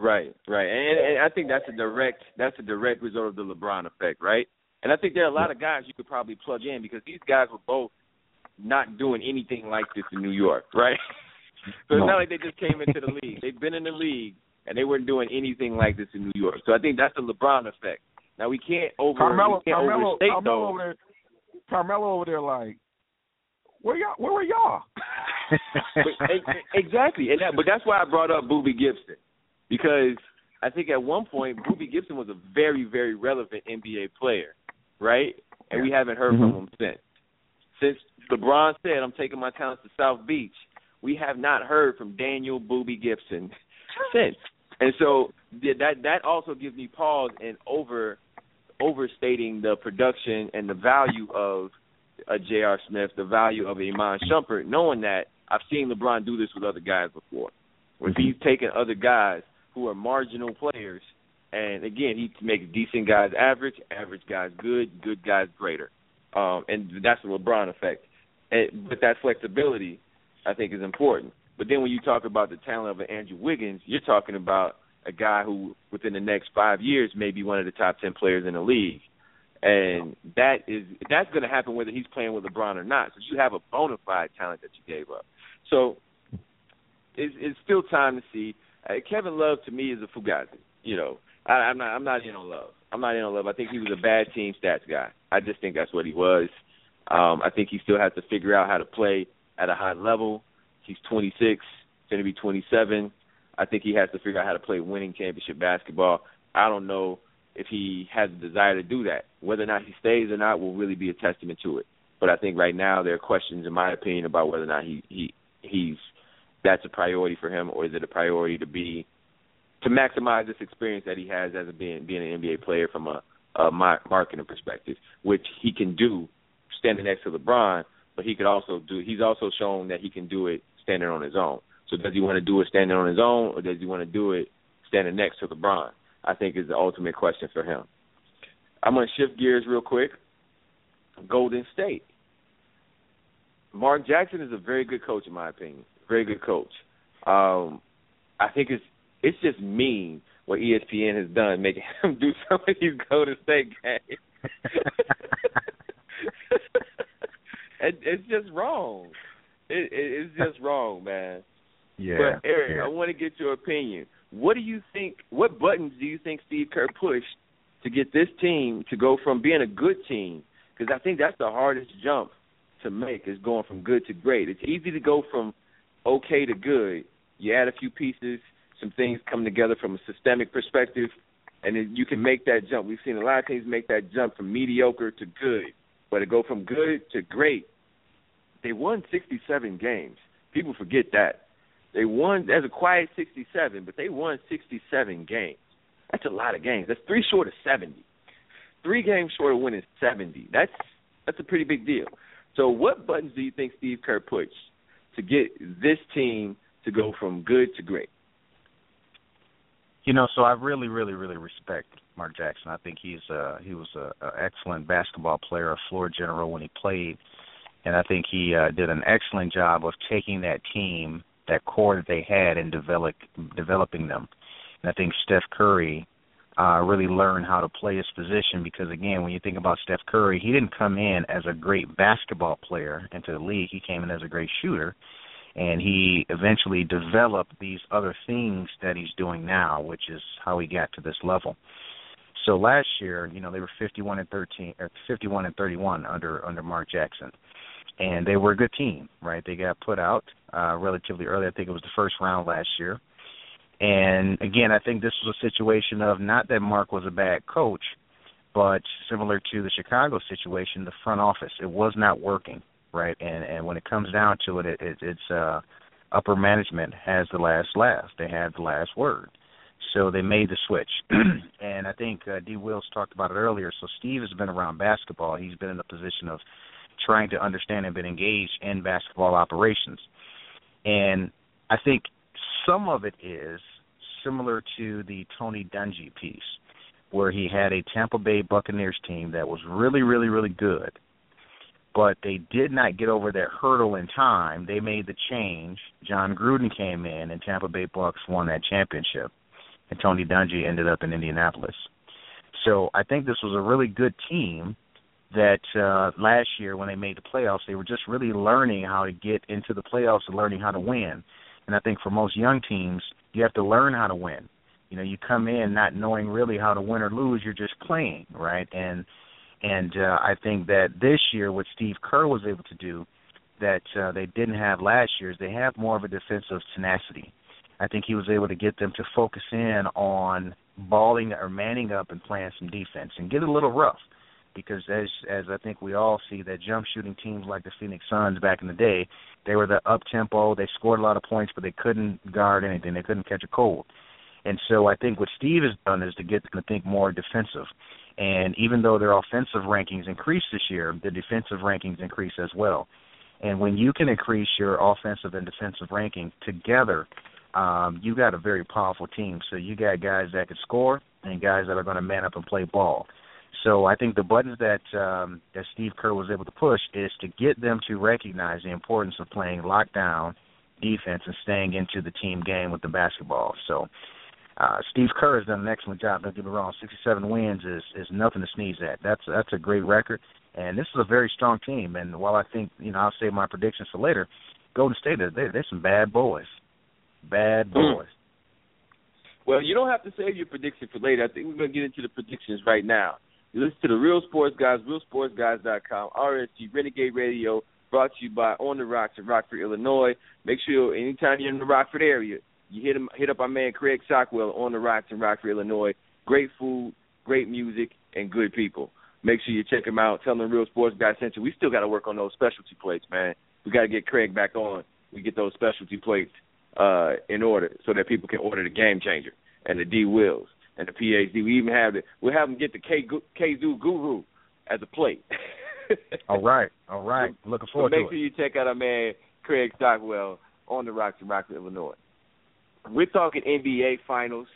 Speaker 6: Right, right, and, and I think that's a direct that's a direct result of the LeBron effect, right? And I think there are a lot of guys you could probably plug in because these guys were both not doing anything like this in New York, right? so it's
Speaker 5: No.
Speaker 6: not like they just came into the league. They've been in the league and they weren't doing anything like this in New York. So I think that's the LeBron effect. Now we can't over
Speaker 5: Carmelo,
Speaker 6: we can't
Speaker 5: Carmelo,
Speaker 6: overstate
Speaker 5: Carmelo
Speaker 6: though.
Speaker 5: over there, Carmelo over there, like, where y'all? Where were y'all?
Speaker 6: but, exactly, and that, but that's why I brought up Boobie Gibson because I think at one point Boobie Gibson was a very, very relevant NBA player, right? And we haven't heard from mm-hmm. him since. Since LeBron said, "I'm taking my talents to South Beach," we have not heard from Daniel Boobie Gibson since. And so that that also gives me pause and over overstating the production and the value of a J.R. Smith, the value of a Iman Shumpert, knowing that I've seen LeBron do this with other guys before. Where he's taken other guys who are marginal players, and again, he makes decent guys average, average guys good, good guys greater. Um, and that's the LeBron effect. And, but that flexibility, I think, is important. But then when you talk about the talent of an Andrew Wiggins, you're talking about a guy who, within the next five years, may be one of the top ten players in the league. And that is that's going to happen whether he's playing with LeBron or not. So you have a bona fide talent that you gave up. So it's, it's still time to see. Uh, Kevin Love to me is a fugazi. You know, I, I'm not I'm not in on Love. I'm not in on Love. I think he was a bad team stats guy. I just think that's what he was. Um, I think he still has to figure out how to play at a high level. He's 26, going to be 27. I think he has to figure out how to play winning championship basketball. I don't know if he has the desire to do that. Whether or not he stays or not will really be a testament to it. But I think right now there are questions, in my opinion, about whether or not he he he's that's a priority for him, or is it a priority to be to maximize this experience that he has as a being being an NBA player from a, a marketing perspective, which he can do standing next to LeBron, but he could also do. He's also shown that he can do it standing on his own. So does he want to do it standing on his own, or does he want to do it standing next to LeBron? I think is the ultimate question for him. I'm going to shift gears real quick. Golden State. Mark Jackson is a very good coach, in my opinion. Very good coach. Um, I think it's it's just mean what ESPN has done, making him do some of these Golden State games. it, it's just wrong. It, it, it's just wrong, man.
Speaker 7: Yeah.
Speaker 6: But Eric,
Speaker 7: yeah.
Speaker 6: I want to get your opinion. What do you think? What buttons do you think Steve Kerr pushed to get this team to go from being a good team? Because I think that's the hardest jump to make is going from good to great. It's easy to go from okay to good. You add a few pieces, some things come together from a systemic perspective, and then you can make that jump. We've seen a lot of teams make that jump from mediocre to good, but to go from good to great, they won 67 games. People forget that. They won as a quiet 67, but they won 67 games. That's a lot of games. That's three short of 70. Three games short of winning 70. That's that's a pretty big deal. So, what buttons do you think Steve Kerr pushed to get this team to go from good to great?
Speaker 7: You know, so I really, really, really respect Mark Jackson. I think he's uh he was a, a excellent basketball player, a floor general when he played, and I think he uh, did an excellent job of taking that team, that core that they had, and develop developing them. And I think Steph Curry uh really learned how to play his position because again, when you think about Steph Curry, he didn't come in as a great basketball player into the league. He came in as a great shooter and he eventually developed these other things that he's doing now, which is how he got to this level. So last year, you know, they were 51 and 13 or 51 and 31 under under Mark Jackson. And they were a good team, right? They got put out uh relatively early. I think it was the first round last year. And again, I think this was a situation of not that Mark was a bad coach, but similar to the Chicago situation, the front office, it was not working, right? And and when it comes down to it, it, it it's uh upper management has the last laugh. They had the last word. So they made the switch. and I think uh, D Wills talked about it earlier. So Steve has been around basketball. He's been in a position of trying to understand and been engaged in basketball operations. And I think some of it is similar to the Tony Dungy piece, where he had a Tampa Bay Buccaneers team that was really, really, really good, but they did not get over that hurdle in time. They made the change. Jon Gruden came in, and Tampa Bay Bucks won that championship, and Tony Dungy ended up in Indianapolis. So I think this was a really good team that uh last year when they made the playoffs they were just really learning how to get into the playoffs and learning how to win. And I think for most young teams, you have to learn how to win. You know, you come in not knowing really how to win or lose, you're just playing, right? And and uh I think that this year what Steve Kerr was able to do that uh they didn't have last year is they have more of a defensive tenacity. I think he was able to get them to focus in on balling or manning up and playing some defense and get a little rough because as as I think we all see that jump shooting teams like the Phoenix Suns back in the day, they were the up tempo, they scored a lot of points but they couldn't guard anything, they couldn't catch a cold. And so I think what Steve has done is to get them to think more defensive. And even though their offensive rankings increased this year, the defensive rankings increase as well. And when you can increase your offensive and defensive ranking together, um, you got a very powerful team. So you got guys that can score and guys that are going to man up and play ball. So I think the buttons that um, that Steve Kerr was able to push is to get them to recognize the importance of playing lockdown defense and staying into the team game with the basketball. So uh, Steve Kerr has done an excellent job. Don't get me wrong. 67 wins is is nothing to sneeze at. That's that's a great record, and this is a very strong team. And while I think you know I'll save my predictions for later, Golden State they they're some bad boys, bad boys.
Speaker 6: Well, you don't have to save your prediction for later. I think we're going to get into the predictions right now. You listen to the Real Sports Guys, RealSportsGuys.com, RSG Renegade Radio, brought to you by On the Rocks in Rockford, Illinois. Make sure anytime you're in the Rockford area, you hit him, hit up our man Craig Shockwell on the Rocks in Rockford, Illinois. Great food, great music, and good people. Make sure you check him out. Tell him the Real Sports Guys sent you. We still got to work on those specialty plates, man. We got to get Craig back on. We get those specialty plates uh, in order so that people can order the Game Changer and the D Wheels and the PhD. We even have the we'll have them get the K Kazoo Guru as a plate.
Speaker 7: all right, all right. Looking forward to it.
Speaker 6: so make
Speaker 7: to
Speaker 6: sure you check out our man Craig Stockwell on the Rocks in Rockford, Illinois. We're talking NBA Finals.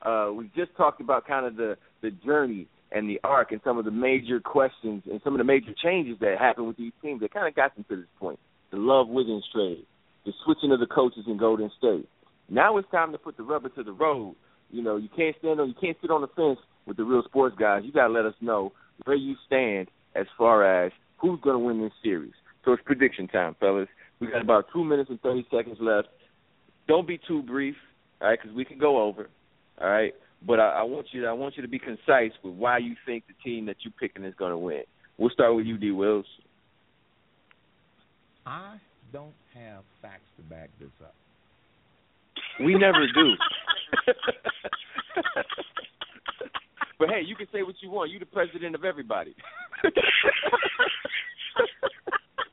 Speaker 6: Uh, we just talked about kind of the the journey and the arc and some of the major questions and some of the major changes that happened with these teams that kind of got them to this point. The Love Wiggins trade, the switching of the coaches in Golden State. Now it's time to put the rubber to the road you know, you can't stand on you can't sit on the fence with the real sports guys. You gotta let us know where you stand as far as who's gonna win this series. So it's prediction time, fellas. We got about two minutes and thirty seconds left. Don't be too brief, all right? Because we can go over, all right. But I, I want you to I want you to be concise with why you think the team that you're picking is going to win. We'll start with you, D. Wills.
Speaker 9: I don't have facts to back this up.
Speaker 6: We never do. but hey, you can say what you want. You're the president of everybody.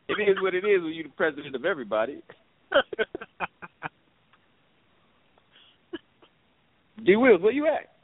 Speaker 6: it is what it is when you're the president of everybody. D. Wills, where you at?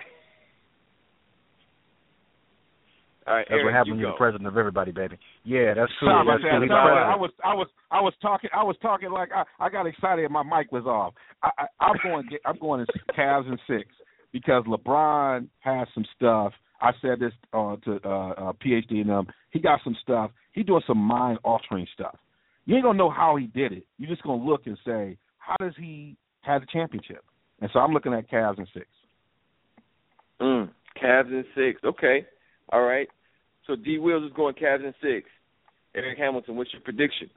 Speaker 6: All right,
Speaker 7: that's
Speaker 6: Eric,
Speaker 7: what happens
Speaker 6: you
Speaker 7: when you're the president of everybody, baby. Yeah, that's cool.
Speaker 5: Sorry
Speaker 7: That's
Speaker 5: that.
Speaker 7: cool. He's
Speaker 5: Sorry, I was I was I was talking I was talking like I, I got excited and my mic was off. I, I I'm going I'm going to Cavs and six because LeBron has some stuff. I said this uh, to uh, uh, PhD and um he got some stuff. He doing some mind altering stuff. You ain't gonna know how he did it. You're just gonna look and say how does he have the championship? And so I'm looking at Cavs and six.
Speaker 6: Mm, Cavs and six. Okay. All right. So D Wills is going Cavs and six. Eric Hamilton, what's your prediction?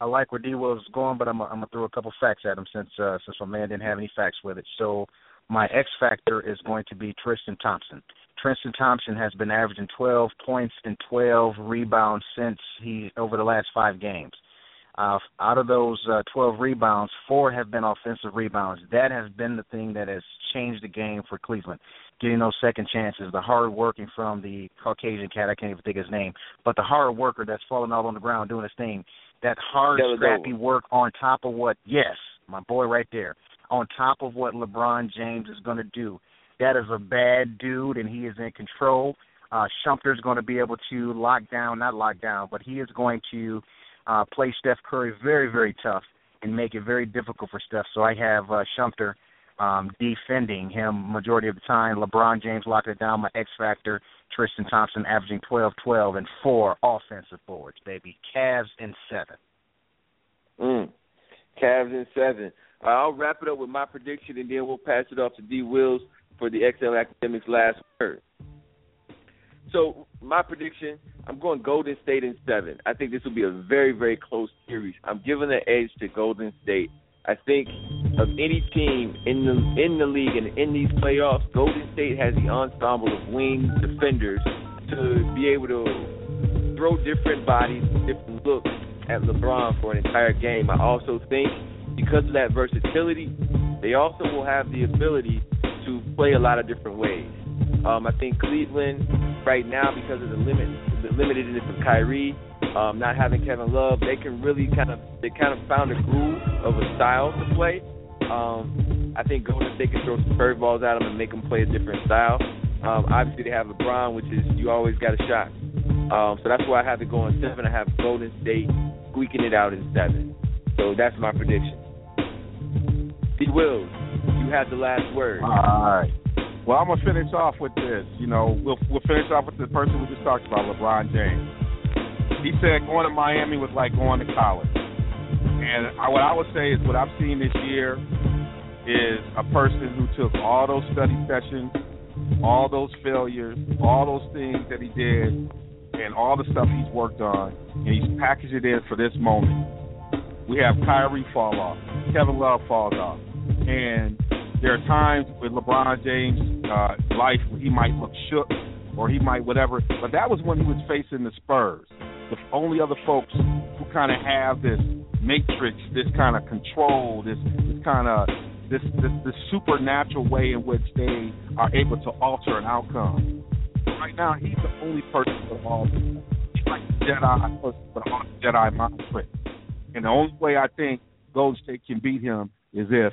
Speaker 7: I like where D Wills is going, but I'm I'm gonna throw a couple facts at him since uh, since my man didn't have any facts with it. So my X factor is going to be Tristan Thompson. Tristan Thompson has been averaging 12 points and 12 rebounds since he over the last five games. Uh, out of those uh, 12 rebounds, four have been offensive rebounds. That has been the thing that has changed the game for Cleveland. Getting those second chances, the hard working from the Caucasian cat, I can't even think of his name, but the hard worker that's falling out on the ground doing his thing. That hard,
Speaker 6: Dellavedova.
Speaker 7: scrappy work on top of what, yes, my boy right there, on top of what LeBron James is going to do. That is a bad dude, and he is in control. Uh, Shumpert's going to be able to lock down, not lock down, but he is going to uh, play Steph Curry very, very tough and make it very difficult for Steph. So I have uh, Shumpert um, defending him majority of the time. LeBron James locking it down. My X factor, Tristan Thompson averaging 12, 12, and four offensive boards, baby. Cavs in seven.
Speaker 6: Mm. Cavs in seven. Uh, I'll wrap it up with my prediction, and then we'll pass it off to D. Wills for the XL Academics last word. So my prediction, I'm going Golden State in seven. I think this will be a very, very close series. I'm giving the edge to Golden State. I think of any team in the in the league and in these playoffs, Golden State has the ensemble of wing defenders to be able to throw different bodies, different looks at LeBron for an entire game. I also think because of that versatility, they also will have the ability to play a lot of different ways. Um, I think Cleveland right now, because of the limit, the limitedness of Kyrie, um, not having Kevin Love, they can really kind of they kind of found a groove of a style to play. Um, I think Golden State can throw some curveballs at them and make them play a different style. Um, obviously, they have LeBron, which is you always got a shot. Um, so that's why I have to go on seven. I have Golden State squeaking it out in seven. So that's my prediction. D. Wills, you have the last word.
Speaker 5: All right. Well, I'm gonna finish off with this. You know, we'll we'll finish off with the person we just talked about, LeBron James. He said going to Miami was like going to college. And I, what I would say is what I've seen this year is a person who took all those study sessions, all those failures, all those things that he did, and all the stuff he's worked on, and he's packaged it in for this moment. We have Kyrie fall off, Kevin Love falls off, and there are times with LeBron James' uh, life where he might look shook or he might whatever, but that was when he was facing the Spurs, the only other folks who kind of have this matrix, this kind of control, this this kind of this, this this supernatural way in which they are able to alter an outcome. Right now, he's the only person with all. He's like Jedi person with Jedi mind trick. And the only way I think Golden State can beat him is if